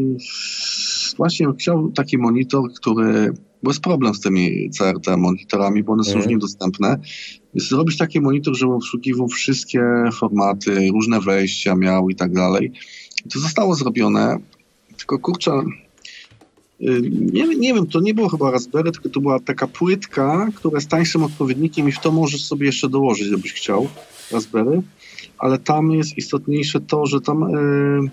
właśnie chciał taki monitor, który, bo jest problem z tymi CRT monitorami, bo one są już niedostępne. Zrobić taki monitor, żeby obsługiwał wszystkie formaty, różne wejścia miał i tak dalej. I to zostało zrobione, tylko kurczę, nie, nie wiem, to nie było chyba Raspberry, tylko to była taka płytka, która jest tańszym odpowiednikiem i w to możesz sobie jeszcze dołożyć, jakbyś chciał, Raspberry, ale tam jest istotniejsze to, że tam y,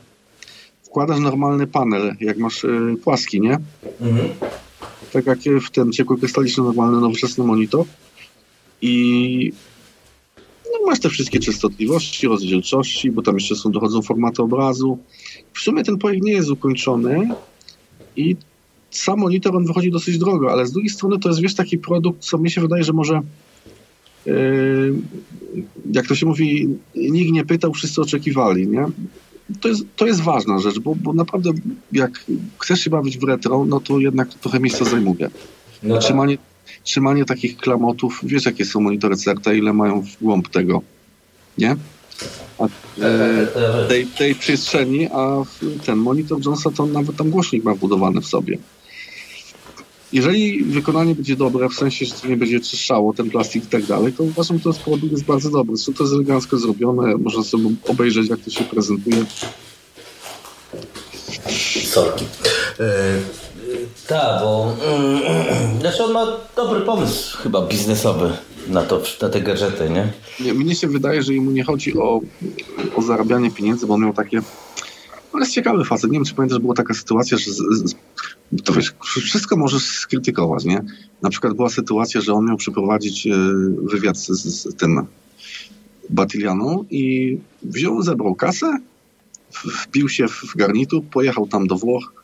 wkładasz normalny panel, jak masz y, płaski, nie? Mhm. Tak jak w ten ciekłokrystaliczny, normalny, nowoczesny monitor i no, masz te wszystkie częstotliwości, rozdzielczości, bo tam jeszcze są, dochodzą formaty obrazu. W sumie ten projekt nie jest ukończony i sam monitor on wychodzi dosyć drogo, ale z drugiej strony to jest wiesz taki produkt, co mi się wydaje, że może yy, jak to się mówi, nikt nie pytał, wszyscy oczekiwali, nie? To jest, to jest ważna rzecz, bo, bo naprawdę jak chcesz się bawić w retro, no to jednak trochę miejsca zajmuje. No tak. trzymanie, trzymanie takich klamotów, wiesz jakie są monitory CRT, ile mają w głąb tego, nie? A, e, tej, tej przestrzeni, a ten monitor Jonesa to nawet tam głośnik ma wbudowany w sobie. Jeżeli wykonanie będzie dobre, w sensie, że to nie będzie czyszczało ten plastik i tak dalej, to uważam, że ten produkt jest bardzo dobry. Zresztą to jest elegancko zrobione, można sobie obejrzeć, jak to się prezentuje. Sorki. Yy, tak, bo yy, *clears throat* znaczy on ma dobry pomysł chyba biznesowy na, to, na te gadżety, nie? nie? Mnie się wydaje, że mu nie chodzi o, o zarabianie pieniędzy, bo on miał takie no jest ciekawy facet. Nie wiem, czy pamiętasz, była taka sytuacja, że z, z, to wiesz, wszystko możesz skrytykować, nie? Na przykład była sytuacja, że on miał przeprowadzić e, wywiad z, z tym Batylianą i wziął, zebrał kasę, wpił się w garnitur, pojechał tam do Włoch,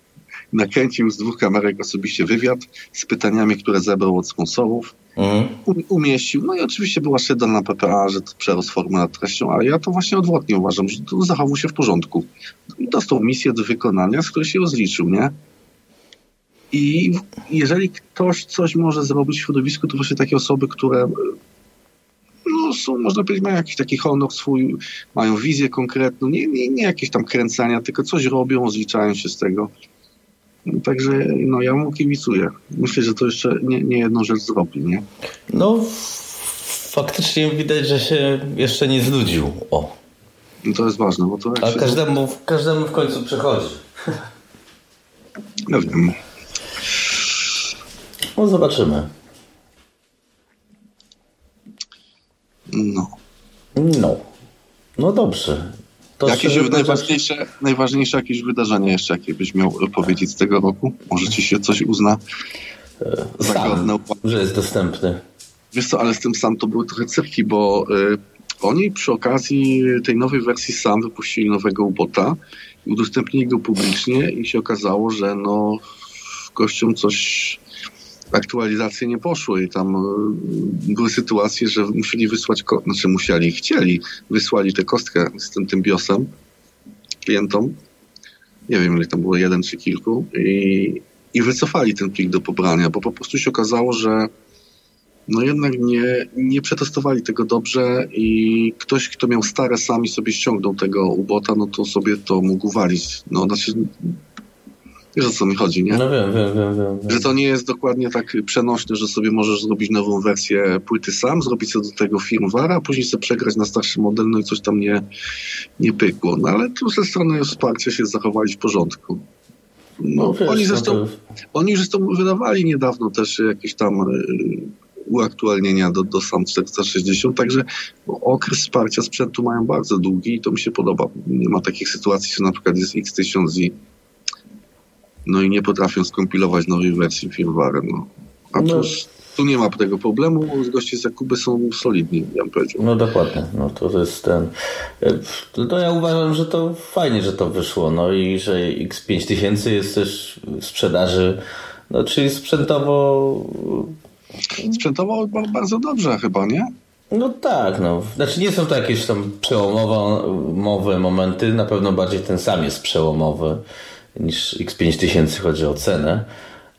nakręcił z dwóch kamerek osobiście wywiad z pytaniami, które zebrał od sponsorów. Mhm. Umieścił. No i oczywiście była szyda na PPA, że to przerost formy nad treścią, ale ja to właśnie odwrotnie uważam, że to zachował się w porządku. I dostał misję do wykonania, z której się rozliczył, nie? I jeżeli ktoś coś może zrobić w środowisku, to właśnie takie osoby, które no, są, można powiedzieć, mają jakiś taki honor swój, mają wizję konkretną, nie, nie, nie jakieś tam kręcenia, tylko coś robią, rozliczają się z tego. Także no, ja mu kibicuję. Myślę, że to jeszcze nie, nie jedną rzecz zrobi, nie? No, faktycznie widać, że się jeszcze nie znudził. O. No to jest ważne, bo to... A się... każdemu, każdemu w końcu przychodzi. Ja wiem. No zobaczymy. No. No. No dobrze. To jakieś najważniejsze, najważniejsze jakieś wydarzenie jeszcze, jakie byś miał powiedzieć z tego roku? Może ci się coś uzna e, zagodne? że jest dostępny. Wiesz co, ale z tym sam to były trochę cyrki, bo y, oni przy okazji tej nowej wersji sam wypuścili nowego ubota i udostępnili go publicznie i się okazało, że no gościom coś aktualizacje nie poszły i tam e, były sytuacje, że musieli wysłać, znaczy musieli, chcieli, wysłali tę kostkę z tym, tym BIOSem klientom, nie wiem ile tam było, jeden czy kilku i, i wycofali ten plik do pobrania, bo po prostu się okazało, że no jednak nie, nie przetestowali tego dobrze i ktoś, kto miał stare sami sobie ściągnął tego ubota, no to sobie to mógł walić. No znaczy Wiesz o co mi chodzi, nie? No wiem, wiem, wiem, wiem, Że to nie jest dokładnie tak przenośne, że sobie możesz zrobić nową wersję płyty sam, zrobić sobie do tego firmware, a później sobie przegrać na starszy model, no i coś tam nie, nie pykło. No ale tu ze strony wsparcia się zachowali w porządku. No, no wiesz, oni, zresztą, no oni zresztą wydawali niedawno też jakieś tam y, uaktualnienia do, do SAM 460, także okres wsparcia sprzętu mają bardzo długi i to mi się podoba. Nie ma takich sytuacji, że na przykład jest X1000 i no i nie potrafią skompilować nowej wersji firmware. No. A no. tu, tu nie ma tego problemu, goście z Jakuby są solidni, ja bym powiedział. No dokładnie, no to jest ten... No ja uważam, że to fajnie, że to wyszło, no i że X5000 jest też w sprzedaży, no czyli sprzętowo... Sprzętowo bardzo dobrze chyba, nie? No tak, no. Znaczy nie są to jakieś tam przełomowe momenty, na pewno bardziej ten sam jest przełomowy niż X5000 chodzi o cenę.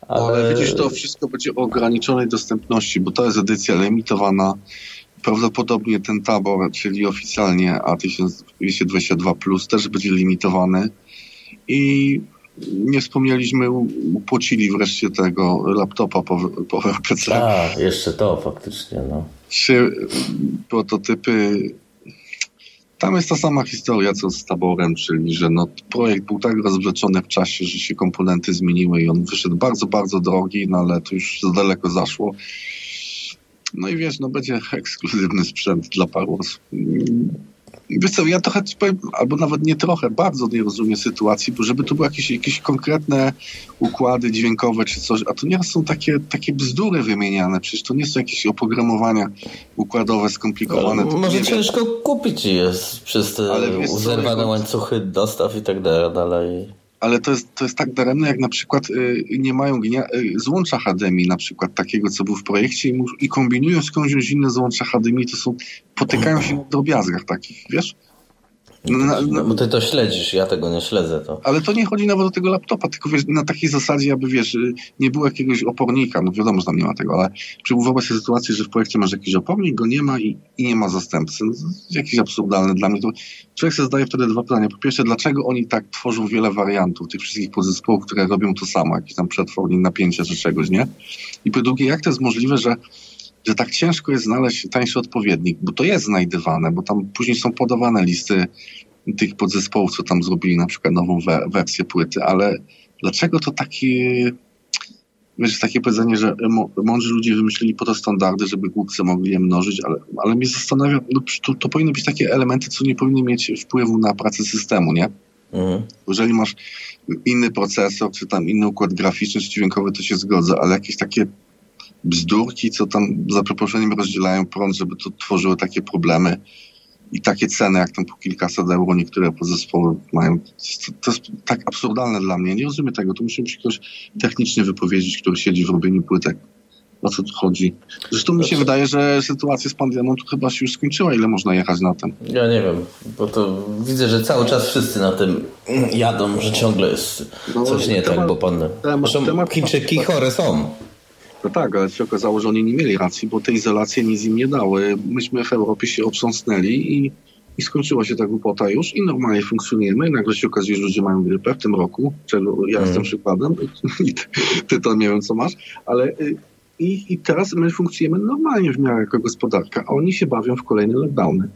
Ale... ale widzisz, to wszystko będzie o ograniczonej dostępności, bo to jest edycja limitowana. Prawdopodobnie ten tabor, czyli oficjalnie A1222 Plus też będzie limitowany. I nie wspomnieliśmy, upłocili wreszcie tego laptopa PowerPC. A, jeszcze to faktycznie, no. Trzy prototypy tam jest ta sama historia co z taborem, czyli że no, projekt był tak rozwleczony w czasie, że się komponenty zmieniły i on wyszedł bardzo, bardzo drogi, no ale to już za daleko zaszło. No i wiesz, no będzie *laughs* ekskluzywny sprzęt dla paru osób. Wiesz co, ja trochę powiem, albo nawet nie trochę, bardzo nie rozumiem sytuacji, bo żeby to były jakieś, jakieś konkretne układy dźwiękowe czy coś, a to nieraz są takie, takie bzdury wymieniane, przecież to nie są jakieś oprogramowania układowe skomplikowane. No, może ciężko wiem. kupić jest przez te zerwane łańcuchy dostaw i tak dalej ale to jest, to jest tak daremne, jak na przykład y, nie mają gnia, y, złącza HDMI na przykład takiego, co był w projekcie i, i kombinują skądś inne złącza HDMI, to są, potykają się na drobiazgach takich, wiesz? No, no, no, bo ty to śledzisz, ja tego nie śledzę. To. Ale to nie chodzi nawet o tego laptopa, tylko wiesz, na takiej zasadzie, aby wiesz, nie było jakiegoś opornika, no wiadomo, że tam nie ma tego, ale wyobraź sobie sytuację, że w projekcie masz jakiś opornik, go nie ma i, i nie ma zastępcy. No, jakieś absurdalne dla mnie. To człowiek sobie zadaje wtedy dwa pytania. Po pierwsze, dlaczego oni tak tworzą wiele wariantów tych wszystkich podzespołów, które robią to samo, jakiś tam przetwornik, napięcia czy czegoś, nie? I po drugie, jak to jest możliwe, że że tak ciężko jest znaleźć tańszy odpowiednik, bo to jest znajdywane, bo tam później są podawane listy tych podzespołów, co tam zrobili na przykład nową we wersję płyty, ale dlaczego to takie wiesz, takie powiedzenie, że mądrzy ludzie wymyślili po to standardy, żeby głupcy mogli je mnożyć, ale, ale mnie zastanawia, no, to, to powinny być takie elementy, co nie powinny mieć wpływu na pracę systemu, nie? Mhm. Jeżeli masz inny procesor, czy tam inny układ graficzny, czy dźwiękowy, to się zgodzę, ale jakieś takie bzdurki, co tam za przeproszeniem rozdzielają prąd, żeby to tworzyło takie problemy i takie ceny, jak tam po kilkaset euro niektóre podzespoły mają. To jest tak absurdalne dla mnie. Nie rozumiem tego. To musi być ktoś technicznie wypowiedzieć, który siedzi w robieniu płytek. O co tu chodzi? Zresztą mi się znaczy- wydaje, że sytuacja z pandemią to chyba się już skończyła. Ile można jechać na tym? Ja nie wiem, bo to widzę, że cały czas wszyscy na tym jadą, że ciągle jest no, coś nie temat, tak, bo pan... Temat, temat, Chińczyki chore są. No tak, ale się okazało, że oni nie mieli racji, bo te izolacje nic im nie dały. Myśmy w Europie się otrząsnęli i, i skończyła się ta głupota już i normalnie funkcjonujemy. I nagle się okazuje, że ludzie mają grypę w tym roku, czego ja mm. jestem mhm. przykładem i ty, ty, to nie wiem, co masz, ale y, i, i teraz my funkcjonujemy normalnie w miarę jako gospodarka, a oni się bawią w kolejne lockdowny.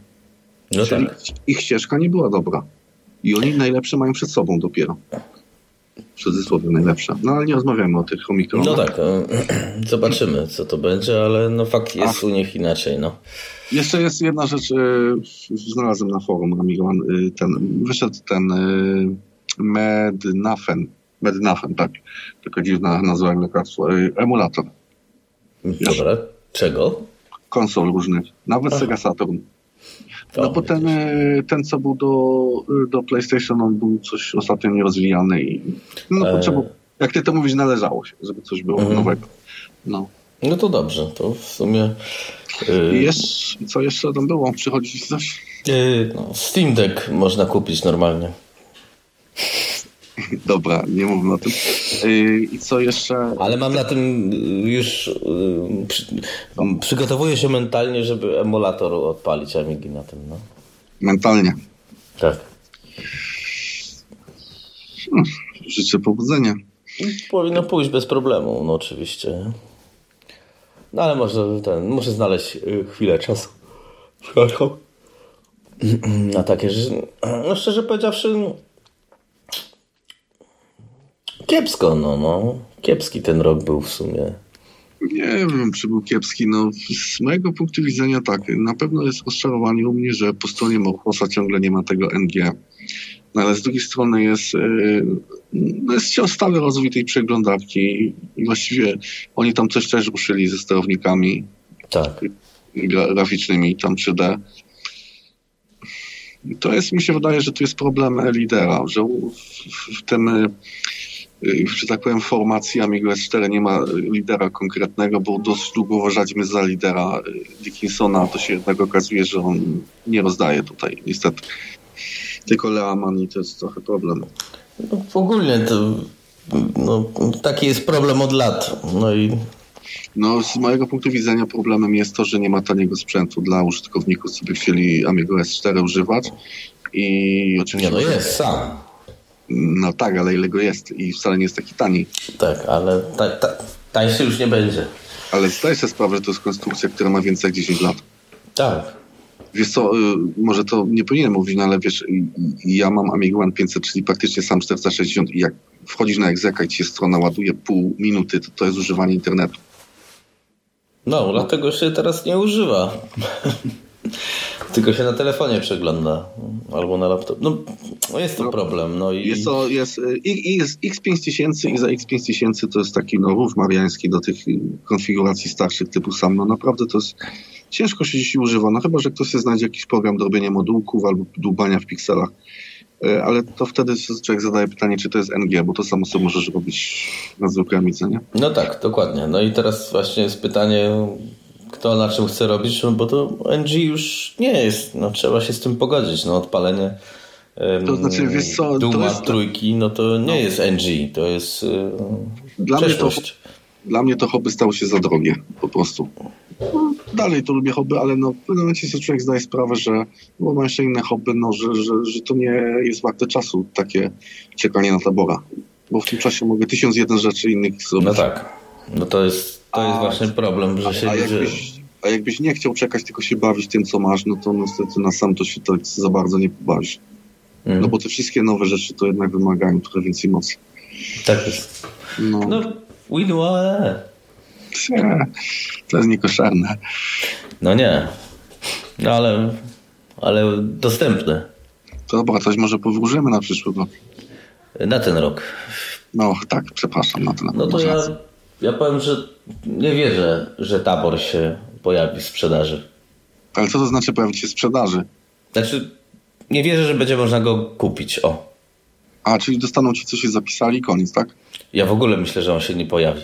No Czyli tak. ich ścieżka nie była dobra. I oni najlepsze mają przed sobą dopiero w cudzysłowie najlepsza. No ale nie rozmawiamy o tych omikronach. No tak, *clears throat* zobaczymy co to będzie, ale no fakt jest Ach. u nich inaczej. No. Jeszcze jest jedna rzecz, e, znalazłem na forum Amigon, e, ten, wyszedł ten e, Mednafen, Mednafen, tak, taka dziwna nazwa jak lekarstwo, emulator. Dobra, czego? Konsol różnych, nawet Aha. Sega Saturn. No bo ten, e, ten, co był do, do PlayStation, on był coś ostatnio nierozwijany i no e... potrzeba, jak ty to mówisz, należało się, żeby coś było mm. nowego. No. no to dobrze, to w sumie... Yy... Jest, co jeszcze tam było? Przychodzi coś? Yy, no, Steam Deck można kupić normalnie. *laughs* Dobra, nie mówmy o tym. Y, I co jeszcze? Ale mam na tym już. Y, przy, przygotowuję się mentalnie, żeby emulator odpalić Amigi na tym. No. Mentalnie. Tak. Hmm, życzę powodzenia. Powinno pójść bez problemu, no oczywiście. No ale może ten, muszę znaleźć y, chwilę czasu. Przepraszam. *clears throat* Na takie, że no szczerze powiedziawszy, Kiepsko, no, no. Kiepski ten rok był w sumie. Nie wiem, czy był kiepski. No, z mojego punktu widzenia tak. Na pewno jest rozczarowanie u mnie, że po stronie Morfosa ciągle nie ma tego NG. No, ale z drugiej strony jest, yy, no jest stały rozwój tej przeglądarki i właściwie oni tam coś też ruszyli ze sterownikami tak. graficznymi, tam 3D. To jest, mi się wydaje, że to jest problem lidera, że w, w tym Y, że tak powiem, formacji Amigo S4 nie ma lidera konkretnego, bo dosyć długo uważaliśmy za lidera y, Dickinsona, to się jednak okazuje, że on nie rozdaje tutaj, niestety. Tylko Leaman i to jest trochę problem. No, ogólnie to no, taki jest problem od lat. No i no, z mojego punktu widzenia problemem jest to, że nie ma taniego sprzętu dla użytkowników, co by chcieli Amigo S4 używać. I oczywiście. Nie, no jest sam. No tak, ale ile go jest i wcale nie jest taki tani. Tak, ale ta, ta, tańszy już nie będzie. Ale zdaję sobie sprawę, że to jest konstrukcja, która ma więcej jak 10 lat. Tak. Wiesz co, y, może to nie powinienem mówić, no ale wiesz, ja mam Amiga One 500, czyli praktycznie sam 460 i jak wchodzisz na egzeka i ci się strona ładuje pół minuty, to to jest używanie internetu. No, dlatego się teraz nie używa. *laughs* Tylko się na telefonie przegląda. Albo na laptop. No, no jest to no, problem. No i... Jest to, jest, jest X5000 i za X5000 to jest taki no, rów mariański do tych konfiguracji starszych typu sam. No naprawdę to jest ciężko się dzisiaj używa. No chyba, że ktoś sobie znajdzie jakiś program do robienia modułków albo dłubania w pikselach. E, ale to wtedy człowiek zadaje pytanie, czy to jest NG, bo to samo sobie możesz robić na zwykłej amice, nie? No tak, dokładnie. No i teraz właśnie jest pytanie, kto na czym chce robić, no bo to NG już nie jest, no trzeba się z tym pogodzić, no odpalenie to znaczy, wiesz co, Duma jest... trójki, no to nie no. jest NG, to jest dla mnie to, dla mnie to hobby stało się za drogie, po prostu. No, dalej to lubię hobby, ale no, w pewnym momencie sobie człowiek zdaje sprawę, że bo mam jeszcze inne hobby, no, że, że, że to nie jest warte czasu, takie czekanie na tabora. Bo w tym czasie mogę tysiąc jeden rzeczy innych zrobić. No tak. No to jest, to jest a, właśnie problem, że się... A jakbyś, a jakbyś nie chciał czekać, tylko się bawić tym, co masz, no to niestety na sam to się tak za bardzo nie pobawisz. Mm. No bo te wszystkie nowe rzeczy to jednak wymagają trochę więcej mocy. Tak jest. No, no win *laughs* To jest niekoszarne. No nie. No ale, ale dostępne. To dobra, coś może powróżymy na przyszły rok. Na ten rok. No tak, przepraszam. Na ten no to ja, ja powiem, że nie wierzę, że tabor się pojawi w sprzedaży. Ale co to znaczy pojawić się w sprzedaży? Znaczy, nie wierzę, że będzie można go kupić. O. A, czyli dostaną ci, co się zapisali, koniec, tak? Ja w ogóle myślę, że on się nie pojawi.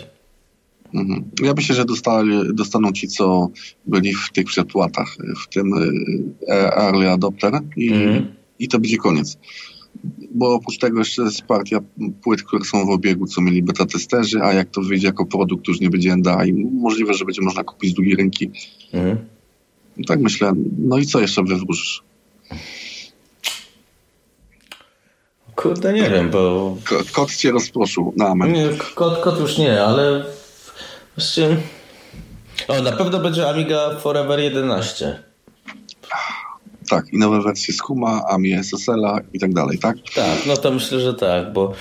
Mhm. Ja myślę, że dostali, dostaną ci, co byli w tych przedpłatach, w tym e, Early Adopter i, mhm. i to będzie koniec. Bo oprócz tego jeszcze jest partia płyt, które są w obiegu, co mieli beta testerzy, a jak to wyjdzie jako produkt, już nie będzie NDA i możliwe, że będzie można kupić z drugiej ręki. Mhm. Tak myślę. No i co jeszcze wywróżysz? Kurde, nie wiem, bo... Kot cię rozproszył na amen. Nie, kot, kot już nie, ale właściwie... O, na pewno będzie Amiga Forever 11. Tak, i nowe wersje Skuma, AMI SSL-a i tak dalej, tak? Tak, no to myślę, że tak, bo...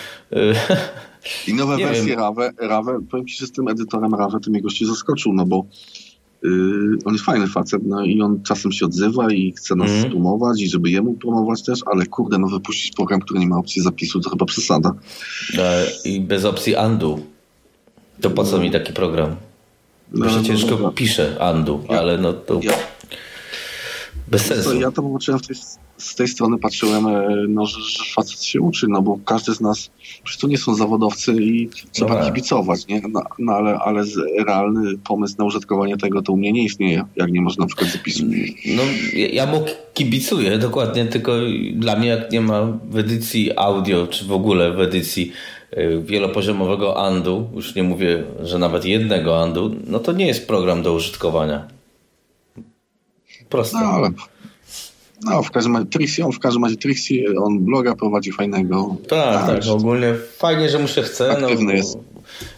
I nowe *laughs* wersje Rave, Rave, powiem Ci, że z tym edytorem Rave to mnie gości zaskoczył, no bo Yy, on jest fajny facet, no i on czasem się odzywa i chce nas mm. promować i żeby jemu promować też, ale kurde, no wypuścić program, który nie ma opcji zapisu, to chyba przesada. I bez opcji undo. To po co mi taki program? No, się no, ciężko no, pisze undo, ja, ale no to... Ja, bez sensu. ja to zobaczyłem tej z tej strony patrzyłem, e, no, że, że facet się uczy, no bo każdy z nas, przecież to nie są zawodowcy i trzeba no kibicować, nie? No, no, ale, ale realny pomysł na użytkowanie tego to u mnie nie istnieje, jak nie można na przykład zapisu. No ja, ja mu kibicuję dokładnie, tylko dla mnie jak nie ma w edycji audio, czy w ogóle w edycji e, wielopoziomowego andu, już nie mówię, że nawet jednego andu, no to nie jest program do użytkowania. Proste. No, ale no, w każdym razie Trixie, on w każdym razie Trixie, on bloga prowadzi fajnego. Tak, tak, ogólnie fajnie, że mu się chce. No, Aktywny no, jest.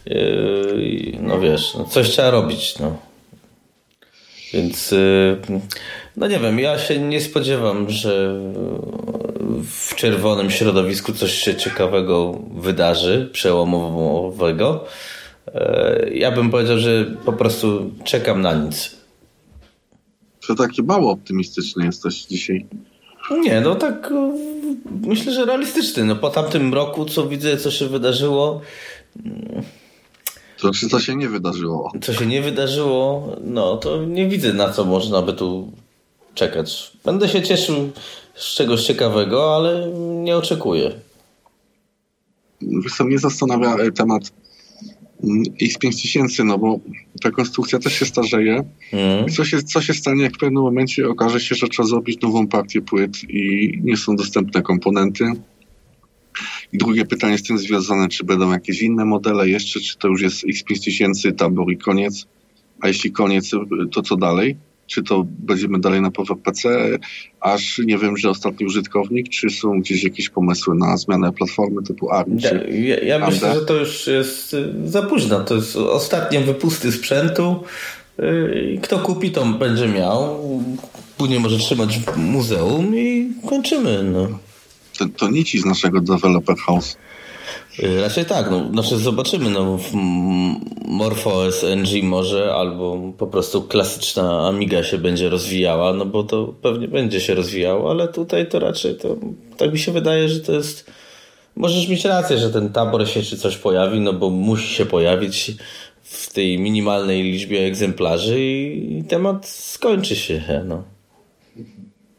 Yy, no wiesz, no, coś trzeba robić, no. Więc yy, no nie wiem, ja się nie spodziewam, że w czerwonym środowisku coś się ciekawego wydarzy, przełomowego. Yy, ja bym powiedział, że po prostu czekam na nic to taki mało optymistyczny jesteś dzisiaj. Nie, no tak myślę, że realistyczny. No po tamtym roku, co widzę, co się wydarzyło... To znaczy, co się nie wydarzyło. Co się nie wydarzyło, no to nie widzę, na co można by tu czekać. Będę się cieszył z czegoś ciekawego, ale nie oczekuję. Wiesz co, mnie zastanawia e, temat X5000, no bo ta konstrukcja też się starzeje. Mm. Co, się, co się stanie, jak w pewnym momencie okaże się, że trzeba zrobić nową partię płyt i nie są dostępne komponenty? I drugie pytanie z tym związane, czy będą jakieś inne modele jeszcze, czy to już jest X5000, tabor i koniec? A jeśli koniec, to co dalej? Czy to będziemy dalej na PWPC, aż nie wiem, że ostatni użytkownik, czy są gdzieś jakieś pomysły na zmianę platformy typu ARM? Ja, ja, myślę, że to już jest y, za późno. To jest ostatnie wypusty sprzętu. Y, kto kupi, to będzie miał. Później może trzymać w muzeum i kończymy. No. To, to nici z naszego developer house. Y, raczej tak, no, znaczy zobaczymy, no MorphOS NG może, albo po prostu klasyczna Amiga się będzie rozwijała, no bo to pewnie będzie się rozwijało, ale tutaj to raczej to, tak mi się wydaje, że to jest, możesz mieć rację, że ten tabor się czy coś pojawi, no bo musi się pojawić w tej minimalnej liczbie egzemplarzy i, temat skończy się, no.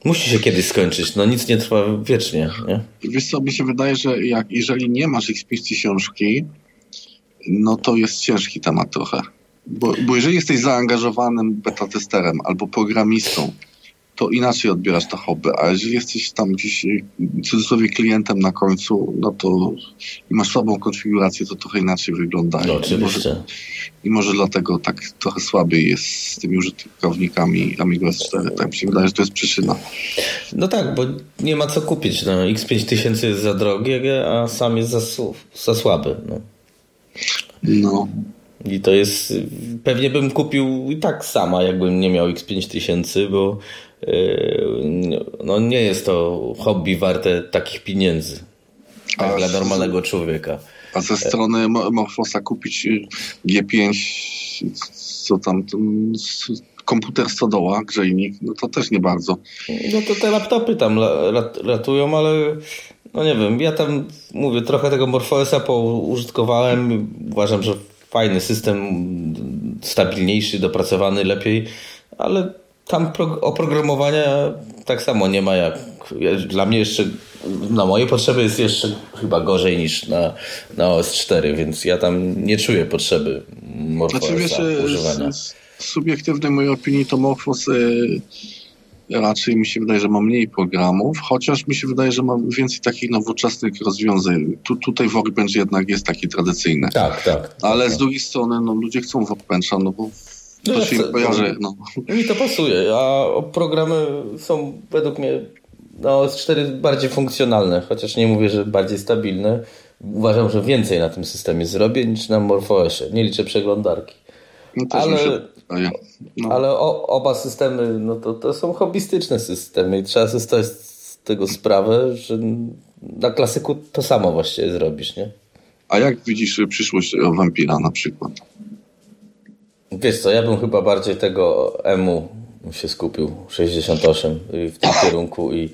Musi się kiedyś skończyć, no nic nie trwa wiecznie. Nie? Wiesz co, mi się wydaje, że jak, jeżeli nie masz XPC książki, no to jest ciężki temat trochę. Bo, bo jeżeli jesteś zaangażowanym beta testerem albo programistą, to inaczej odbierasz to hobby, a jeżeli jesteś tam gdzieś w cudzysłowie klientem na końcu, no to i masz słabą konfigurację, to trochę inaczej wygląda. No, oczywiście. I może, I może dlatego tak trochę słabiej jest z tymi użytkownikami Amiga S4. Tak mi się wydaje, że to jest przyczyna. No tak, bo nie ma co kupić. No, X5000 jest za drogie, a sam jest za, za słaby. No. no. I to jest. Pewnie bym kupił i tak sama, jakbym nie miał X5000, bo yy, no nie jest to hobby warte takich pieniędzy. Tak, dla normalnego człowieka. A ze strony Morfosa kupić y, G5, co tam, komputer stodoła, grzejnik, no to też nie bardzo. No to te laptopy tam ratują, ale no nie wiem, ja tam mówię, trochę tego Morfosa poużytkowałem. Uważam, że fajny system, stabilniejszy, dopracowany lepiej, ale tam oprogramowania tak samo nie ma jak. Dla mnie jeszcze, na moje potrzeby jest jeszcze chyba gorzej niż na, na OS4, więc ja tam nie czuję potrzeby Morfosa znaczy, używania. Z, z subiektywnej mojej opinii to Morfos y, raczej mi się wydaje, że ma mniej programów, chociaż mi się wydaje, że ma więcej takich nowoczesnych rozwiązań. Tu, tutaj Workbench jednak jest taki tradycyjny. Tak, tak. Ale tak. z drugiej strony no, ludzie chcą Workbencha, no bo to no, się im kojarzy. No. Mi to pasuje, a programy są według mnie no, S4 bardziej funkcjonalne, chociaż nie mówię, że bardziej stabilne. Uważam, że więcej na tym systemie zrobię niż na MorphOSie. Nie liczę przeglądarki. No ale, no. ale o, oba systemy no to, to są hobbystyczne systemy i trzeba sobie zdać z tego sprawę, że na klasyku to samo właściwie zrobisz, nie? A jak widzisz przyszłość Vampira na przykład? Wiesz co, ja bym chyba bardziej tego EMU się skupił, 68 w tym kierunku i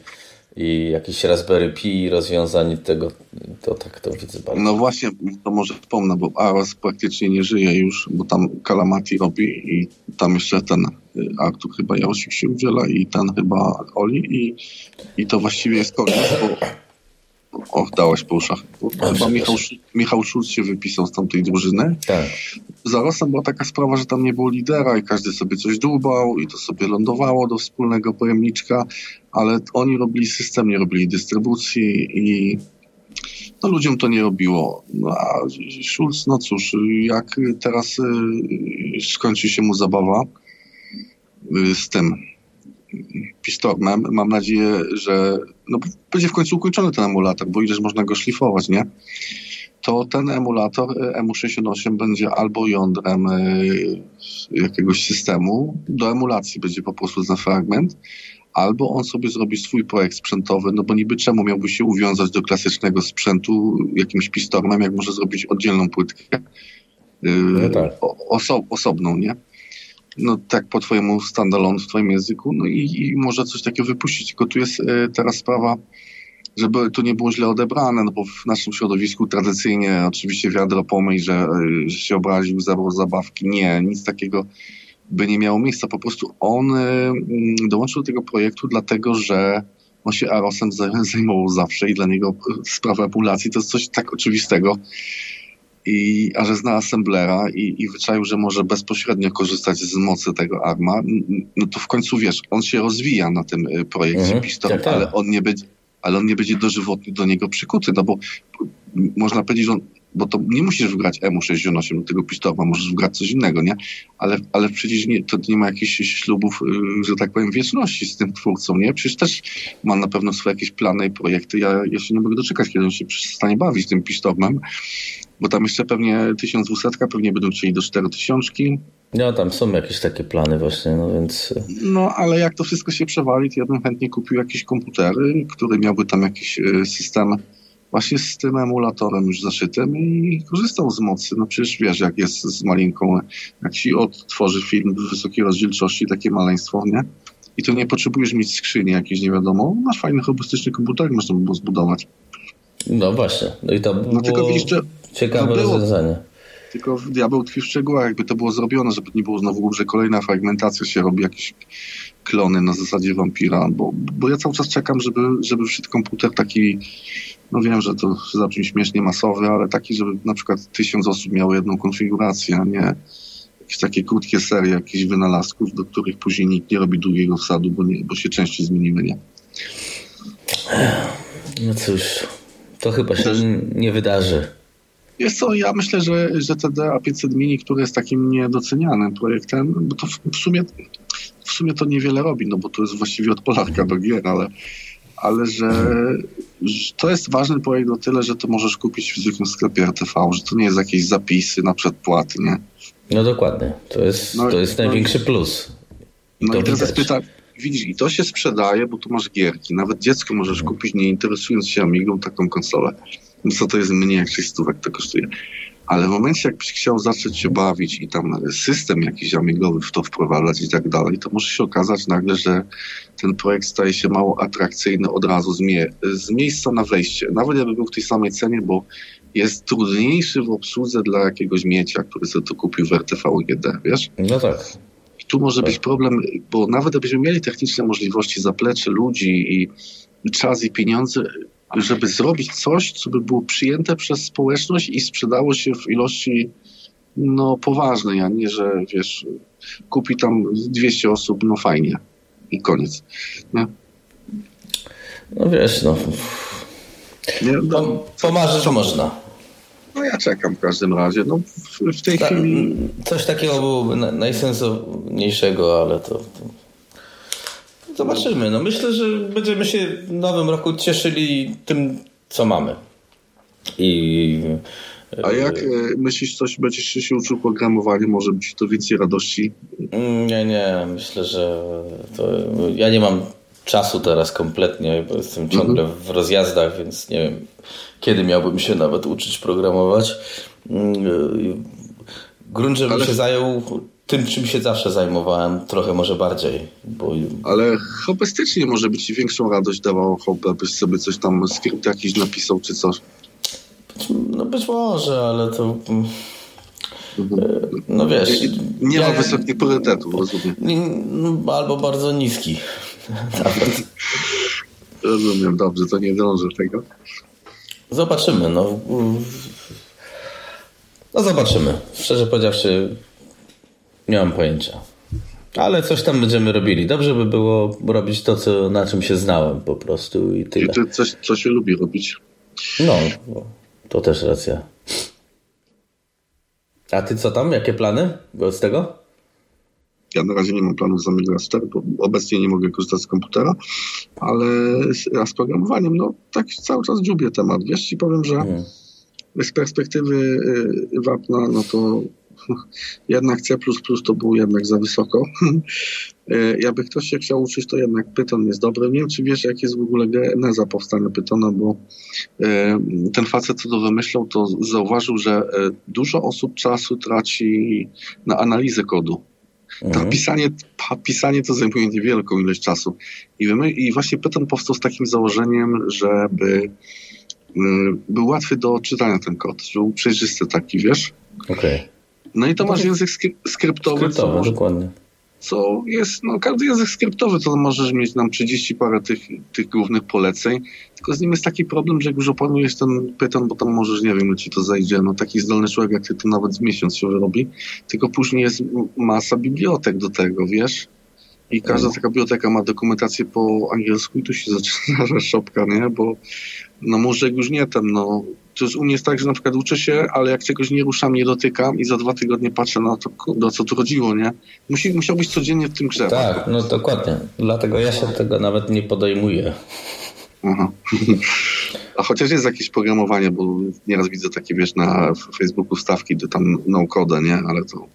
i jakiś Raspberry Pi rozwiązań tego, to tak to widzę bardzo. No właśnie, to może wspomnę, bo AROS praktycznie nie żyje już, bo tam Kalamati robi i tam jeszcze ten y, Artur chyba Jarosik się udziela i ten chyba Oli i, i to właściwie jest koniec, bo Och, dałeś po uszach. Chyba Michał, Michał Szulc się wypisał z tamtej drużyny. Tak. Za Rosem była taka sprawa, że tam nie było lidera i każdy sobie coś dłubał i to sobie lądowało do wspólnego pojemniczka, ale oni robili system, nie robili dystrybucji i no ludziom to nie robiło. No, a Schulz, no cóż, jak teraz y, skończy się mu zabawa y, z tym Pistormem, mam nadzieję, że no, będzie w końcu ukończony ten emulator, bo ileż można go szlifować, nie? To ten emulator y, EMU68 będzie albo jądrem y, jakiegoś systemu, do emulacji będzie po prostu ten fragment, albo on sobie zrobi swój projekt sprzętowy, no bo niby czemu miałby się uwiązać do klasycznego sprzętu jakimś pistormem, jak może zrobić oddzielną płytkę yy, no tak. oso osobną, nie? No tak po twojemu standalone w twoim języku, no i, i może coś takiego wypuścić, tylko tu jest yy, teraz sprawa, żeby to nie było źle odebrane, no bo w naszym środowisku tradycyjnie oczywiście wiadro pomyj, że, yy, że się obraził, zabrał zabawki. Nie, nic takiego by nie miało miejsca. Po prostu on y, dołączył do tego projektu dlatego, że on się Arosem zajmował zawsze i dla niego sprawa emulacji to jest coś tak oczywistego. I, a że zna assemblera i, i wyczaił, że może bezpośrednio korzystać z mocy tego arma, no to w końcu wiesz, on się rozwija na tym y, projekcie mhm, tak, tak. ale on nie będzie ale on nie będzie dożywotnie do niego przykuty, no bo można powiedzieć, że on bo to nie musisz wgrać EMU68 do tego pistola, możesz wgrać coś innego, nie? Ale, ale przecież nie, to nie ma jakichś ślubów, y, że tak powiem, wieczności z tym twórcą, nie? Przecież też ma na pewno swoje jakieś plany i projekty. Ja, ja się nie mogę doczekać, kiedy on się przestanie bawić tym pistolem, bo tam jeszcze pewnie 1200, pewnie będą chcieli do 4000. No, tam są jakieś takie plany właśnie, no więc... No, ale jak to wszystko się przewali, to ja bym chętnie kupił jakieś komputery, które miałby tam jakiś y, system właśnie z tym emulatorem już zaszytym i korzystał z mocy. No przecież wiesz, jak jest z malinką, jak ci odtworzy film w wysokiej rozdzielczości, takie maleństwo, nie? I to nie potrzebujesz mieć skrzyni jakieś, nie wiadomo. Masz fajny, robustyczny komputer, można by było zbudować. No właśnie. No i to było no, tylko widzisz, że ciekawe było, rozwiązanie. Tylko diabeł tkwi w szczegółach, jakby to było zrobione, żeby nie było znowu, że kolejna fragmentacja się robi, jakieś klony na zasadzie wampira, bo, bo ja cały czas czekam, żeby, żeby wszedł komputer taki no wiem, że to zabrzmi śmiesznie masowy, ale taki, żeby na przykład tysiąc osób miało jedną konfigurację, a nie jakieś takie krótkie serie jakichś wynalazków, do których później nikt nie robi długiego wsadu, bo, nie, bo się części zmieniły, nie? No cóż, to chyba się Też... nie wydarzy. Jest co, ja myślę, że, że te DA500 Mini, które jest takim niedocenianym projektem, bo to w, sumie w sumie to niewiele robi, no bo to jest właściwie od Polarka do gier, ale, ale że, że to jest ważny projekt o tyle, że to możesz kupić w zwykłym sklepie RTV, że to nie jest jakieś zapisy na przedpłaty, nie? No dokładnie, to jest, no, to jest no, największy plus. I no i teraz pytanie, widzisz, i to się sprzedaje, bo tu masz gierki. Nawet dziecko możesz mhm. kupić, nie interesując się Amigą, taką konsolę. No co to jest mniej jak 6 stówek to kosztuje. Ale w momencie, jakbyś chciał zacząć się bawić i tam system jakiś amigowy w to wprowadzać i tak dalej, to może się okazać nagle, że ten projekt staje się mało atrakcyjny od razu z, mie z miejsca na wejście. Nawet jakby był w tej samej cenie, bo jest trudniejszy w obsłudze dla jakiegoś miecia, który sobie to kupił w RTV GD, wiesz? No tak. I tu może tak. być problem, bo nawet gdybyśmy mieli techniczne możliwości, zaplecze ludzi i czas i pieniądze, żeby zrobić coś, co by było przyjęte przez społeczność i sprzedało się w ilości no poważnej, a nie, że wiesz, kupi tam 200 osób, no fajnie i koniec. Nie? No wiesz, no. Nie, no Pomarzyć można. No ja czekam w każdym razie. No, w, w tej Ta, chwili... Coś takiego byłoby najsensowniejszego, ale to, to... Zobaczymy. No myślę, że będziemy się w nowym roku cieszyli tym, co mamy. I a jak e, myślisz, coś będziesz się uczył programowania, może być to więcej radości? Mm, nie, nie, myślę, że to, ja nie mam czasu teraz kompletnie, bo jestem ciągle mhm. w rozjazdach, więc nie wiem, kiedy miałbym się nawet uczyć programować. Mm, grunt, żebym Ale... się zajął tym, czym się zawsze zajmowałem, trochę może bardziej. Bo... Ale hobbystycznie może być większą radość dawało hobby, abyś sobie coś tam, skrypt jakiś napisał czy coś. No być może, ale to... Mhm. No wiesz... Nie, nie ja... ma wysokich priorytetów, rozumiem. No, albo bardzo niski. *laughs* rozumiem, dobrze, to nie dążę tego. Zobaczymy, no. No zobaczymy. Szczerze powiedziawszy, nie mam pojęcia. Ale coś tam będziemy robili. Dobrze by było robić to, co, na czym się znałem po prostu i tyle. I coś, co się lubi robić. No, to też racja. A ty co tam? Jakie plany z tego? Ja na razie nie mam planów z Amiga 4, bo obecnie nie mogę korzystać z komputera, ale z, z programowaniem, no tak cały czas dziubię temat. Wiesz, ci powiem, że hmm. z perspektywy y, wapna, no to *laughs* jednak C++ to było jednak za wysoko. *laughs* E, jakby ktoś się chciał uczyć, to jednak Python jest dobry. Nie wiem, czy wiesz, jak jest w ogóle geneza powstania Pythona, bo e, ten facet, co to wymyślał, to zauważył, że e, dużo osób czasu traci na analizę kodu. Mhm. pisanie, pisanie to zajmuje niewielką ilość czasu. I, I właśnie Python powstał z takim założeniem, żeby był łatwy do czytania ten kod, że był przejrzysty taki, wiesz? Okej. Okay. No i to masz język skryptowy. Skryptowy, co, dokładnie. Co jest, no każdy język skryptowy to możesz mieć nam 30 parę tych, tych głównych poleceń, tylko z nim jest taki problem, że jak już opanujesz ten Python, bo tam możesz, nie wiem, ci to zajdzie, no taki zdolny człowiek jak ty to nawet w miesiąc się wyrobi, tylko później jest masa bibliotek do tego, wiesz? I każda taka biblioteka ma dokumentację po angielsku i tu się zaczyna *laughs* szopka, nie? Bo no może już nie ten, no to u mnie jest tak, że na przykład uczę się, ale jak czegoś nie ruszam, nie dotykam i za dwa tygodnie patrzę na to, do co tu chodziło, nie? Musi, musiał być codziennie w tym grze. Tak, no dokładnie. Dlatego ja się tego nawet nie podejmuję. Aha. A chociaż jest jakieś programowanie, bo nieraz widzę takie, wiesz, na Facebooku stawki, do tam no-code, nie? Ale to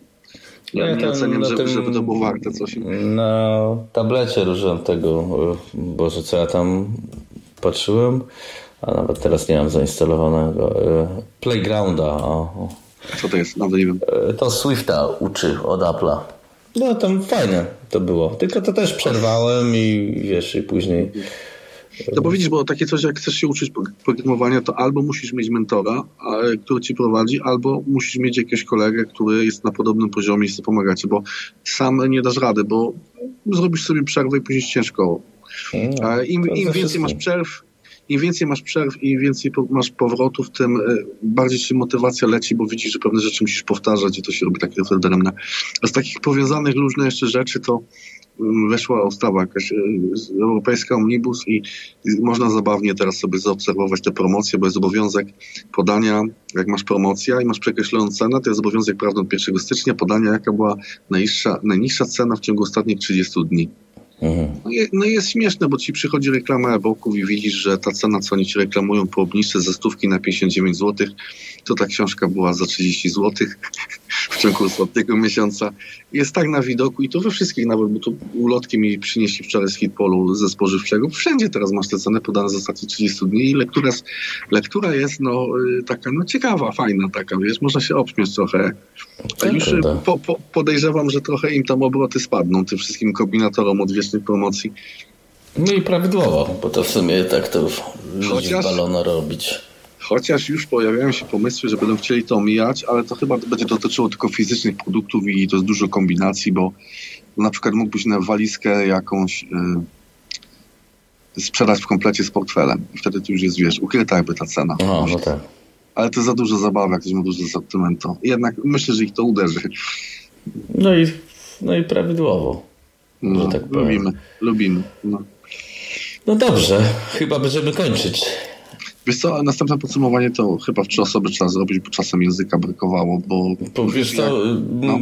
ja, ja nie oceniam, żeby, żeby to było warte coś. Na tablecie użyłem tego, Boże, co ja tam patrzyłem a nawet teraz nie mam zainstalowanego e, Playgrounda. O. Co to jest? Nawet nie wiem. E, to Swifta uczy od Apple'a. No tam fajne to było. Tylko to też przerwałem i wiesz, i później... No bo widzisz, bo takie coś, jak chcesz się uczyć programowania, to albo musisz mieć mentora, który ci prowadzi, albo musisz mieć jakiegoś kolegę, który jest na podobnym poziomie i chce pomagać, bo sam nie dasz rady, bo zrobisz sobie przerwę i później ciężko. No, Im, im więcej masz przerw, im więcej masz przerw i więcej masz powrotów, tym e, bardziej ci motywacja leci, bo widzisz, że pewne rzeczy musisz powtarzać i to się robi takie daremne. A z takich powiązanych różne jeszcze rzeczy to mm, weszła ustawa jakaś e, europejska omnibus i można zabawnie teraz sobie zaobserwować te promocje, bo jest obowiązek podania, jak masz promocja i masz przekreśloną cenę, to jest obowiązek prawny od 1 stycznia podania, jaka była najniższa, najniższa cena w ciągu ostatnich 30 dni. No, je, no jest śmieszne, bo ci przychodzi reklama e-booków i widzisz, że ta cena, co oni ci reklamują po obniżce ze stówki na 59 zł, to ta książka była za 30 zł w ciągu ostatniego miesiąca. Jest tak na widoku i to we wszystkich nawet, bo to ulotki mi przynieśli wczoraj z Hitpolu ze spożywczego. Wszędzie teraz masz te ceny podane za ostatnie 30 dni i lektura, lektura jest no y, taka no ciekawa, fajna taka, wiesz, można się obśmiać trochę. A już y, po, po, podejrzewam, że trochę im tam obroty spadną, tym wszystkim kombinatorom odwiecznych promocji. No i prawidłowo, bo to w sumie tak to Chociaż... balona robić. Chociaż już pojawiają się pomysły, że będą chcieli to omijać, ale to chyba będzie dotyczyło tylko fizycznych produktów i to jest dużo kombinacji, bo na przykład mógłbyś na walizkę jakąś yy, sprzedać w komplecie z portfelem. I wtedy to już jest, wiesz, ukryta jakby ta cena. Aha, no tak. Ale to za dużo zabawy, jak ktoś ma dużo asortymentu. Jednak myślę, że ich to uderzy. No i, no i prawidłowo. No, tak lubimy, lubimy. No. no dobrze, chyba będziemy kończyć. Wiesz co, następne podsumowanie to chyba w trzy osoby trzeba zrobić, bo czasem języka brakowało, bo... bo wiesz co, no.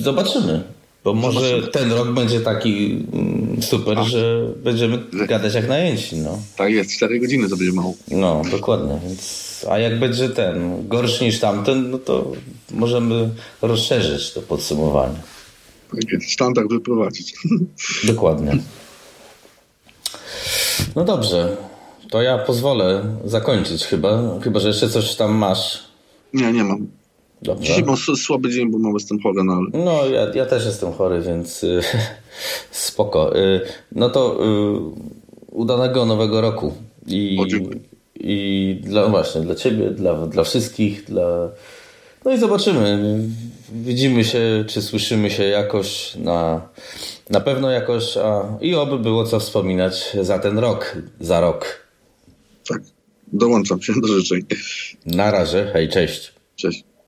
zobaczymy. Bo może zobaczymy. ten rok będzie taki mm, super, A. że będziemy gadać jak najęci. No. Tak jest, cztery godziny to będzie mało. No, dokładnie. Więc, a jak będzie ten gorszy niż tamten, no to możemy rozszerzyć to podsumowanie. Tak jest, standard wyprowadzić. *laughs* Dokładnie. No dobrze. To ja pozwolę zakończyć chyba. Chyba, że jeszcze coś tam masz. Nie, nie mam. Dobrze. Dzisiaj mam słaby dzień, bo mam jestem chory, no ale... No, ja, ja też jestem chory, więc y, *laughs* spoko. Y, no to y, udanego nowego roku. I, i dla, no właśnie, dla ciebie, dla, dla wszystkich, dla... No i zobaczymy. Widzimy się, czy słyszymy się jakoś na, na pewno jakoś, a i oby było co wspominać za ten rok, za rok. Tak, dołączam się do życzeń. Na razie, hej, cześć. Cześć.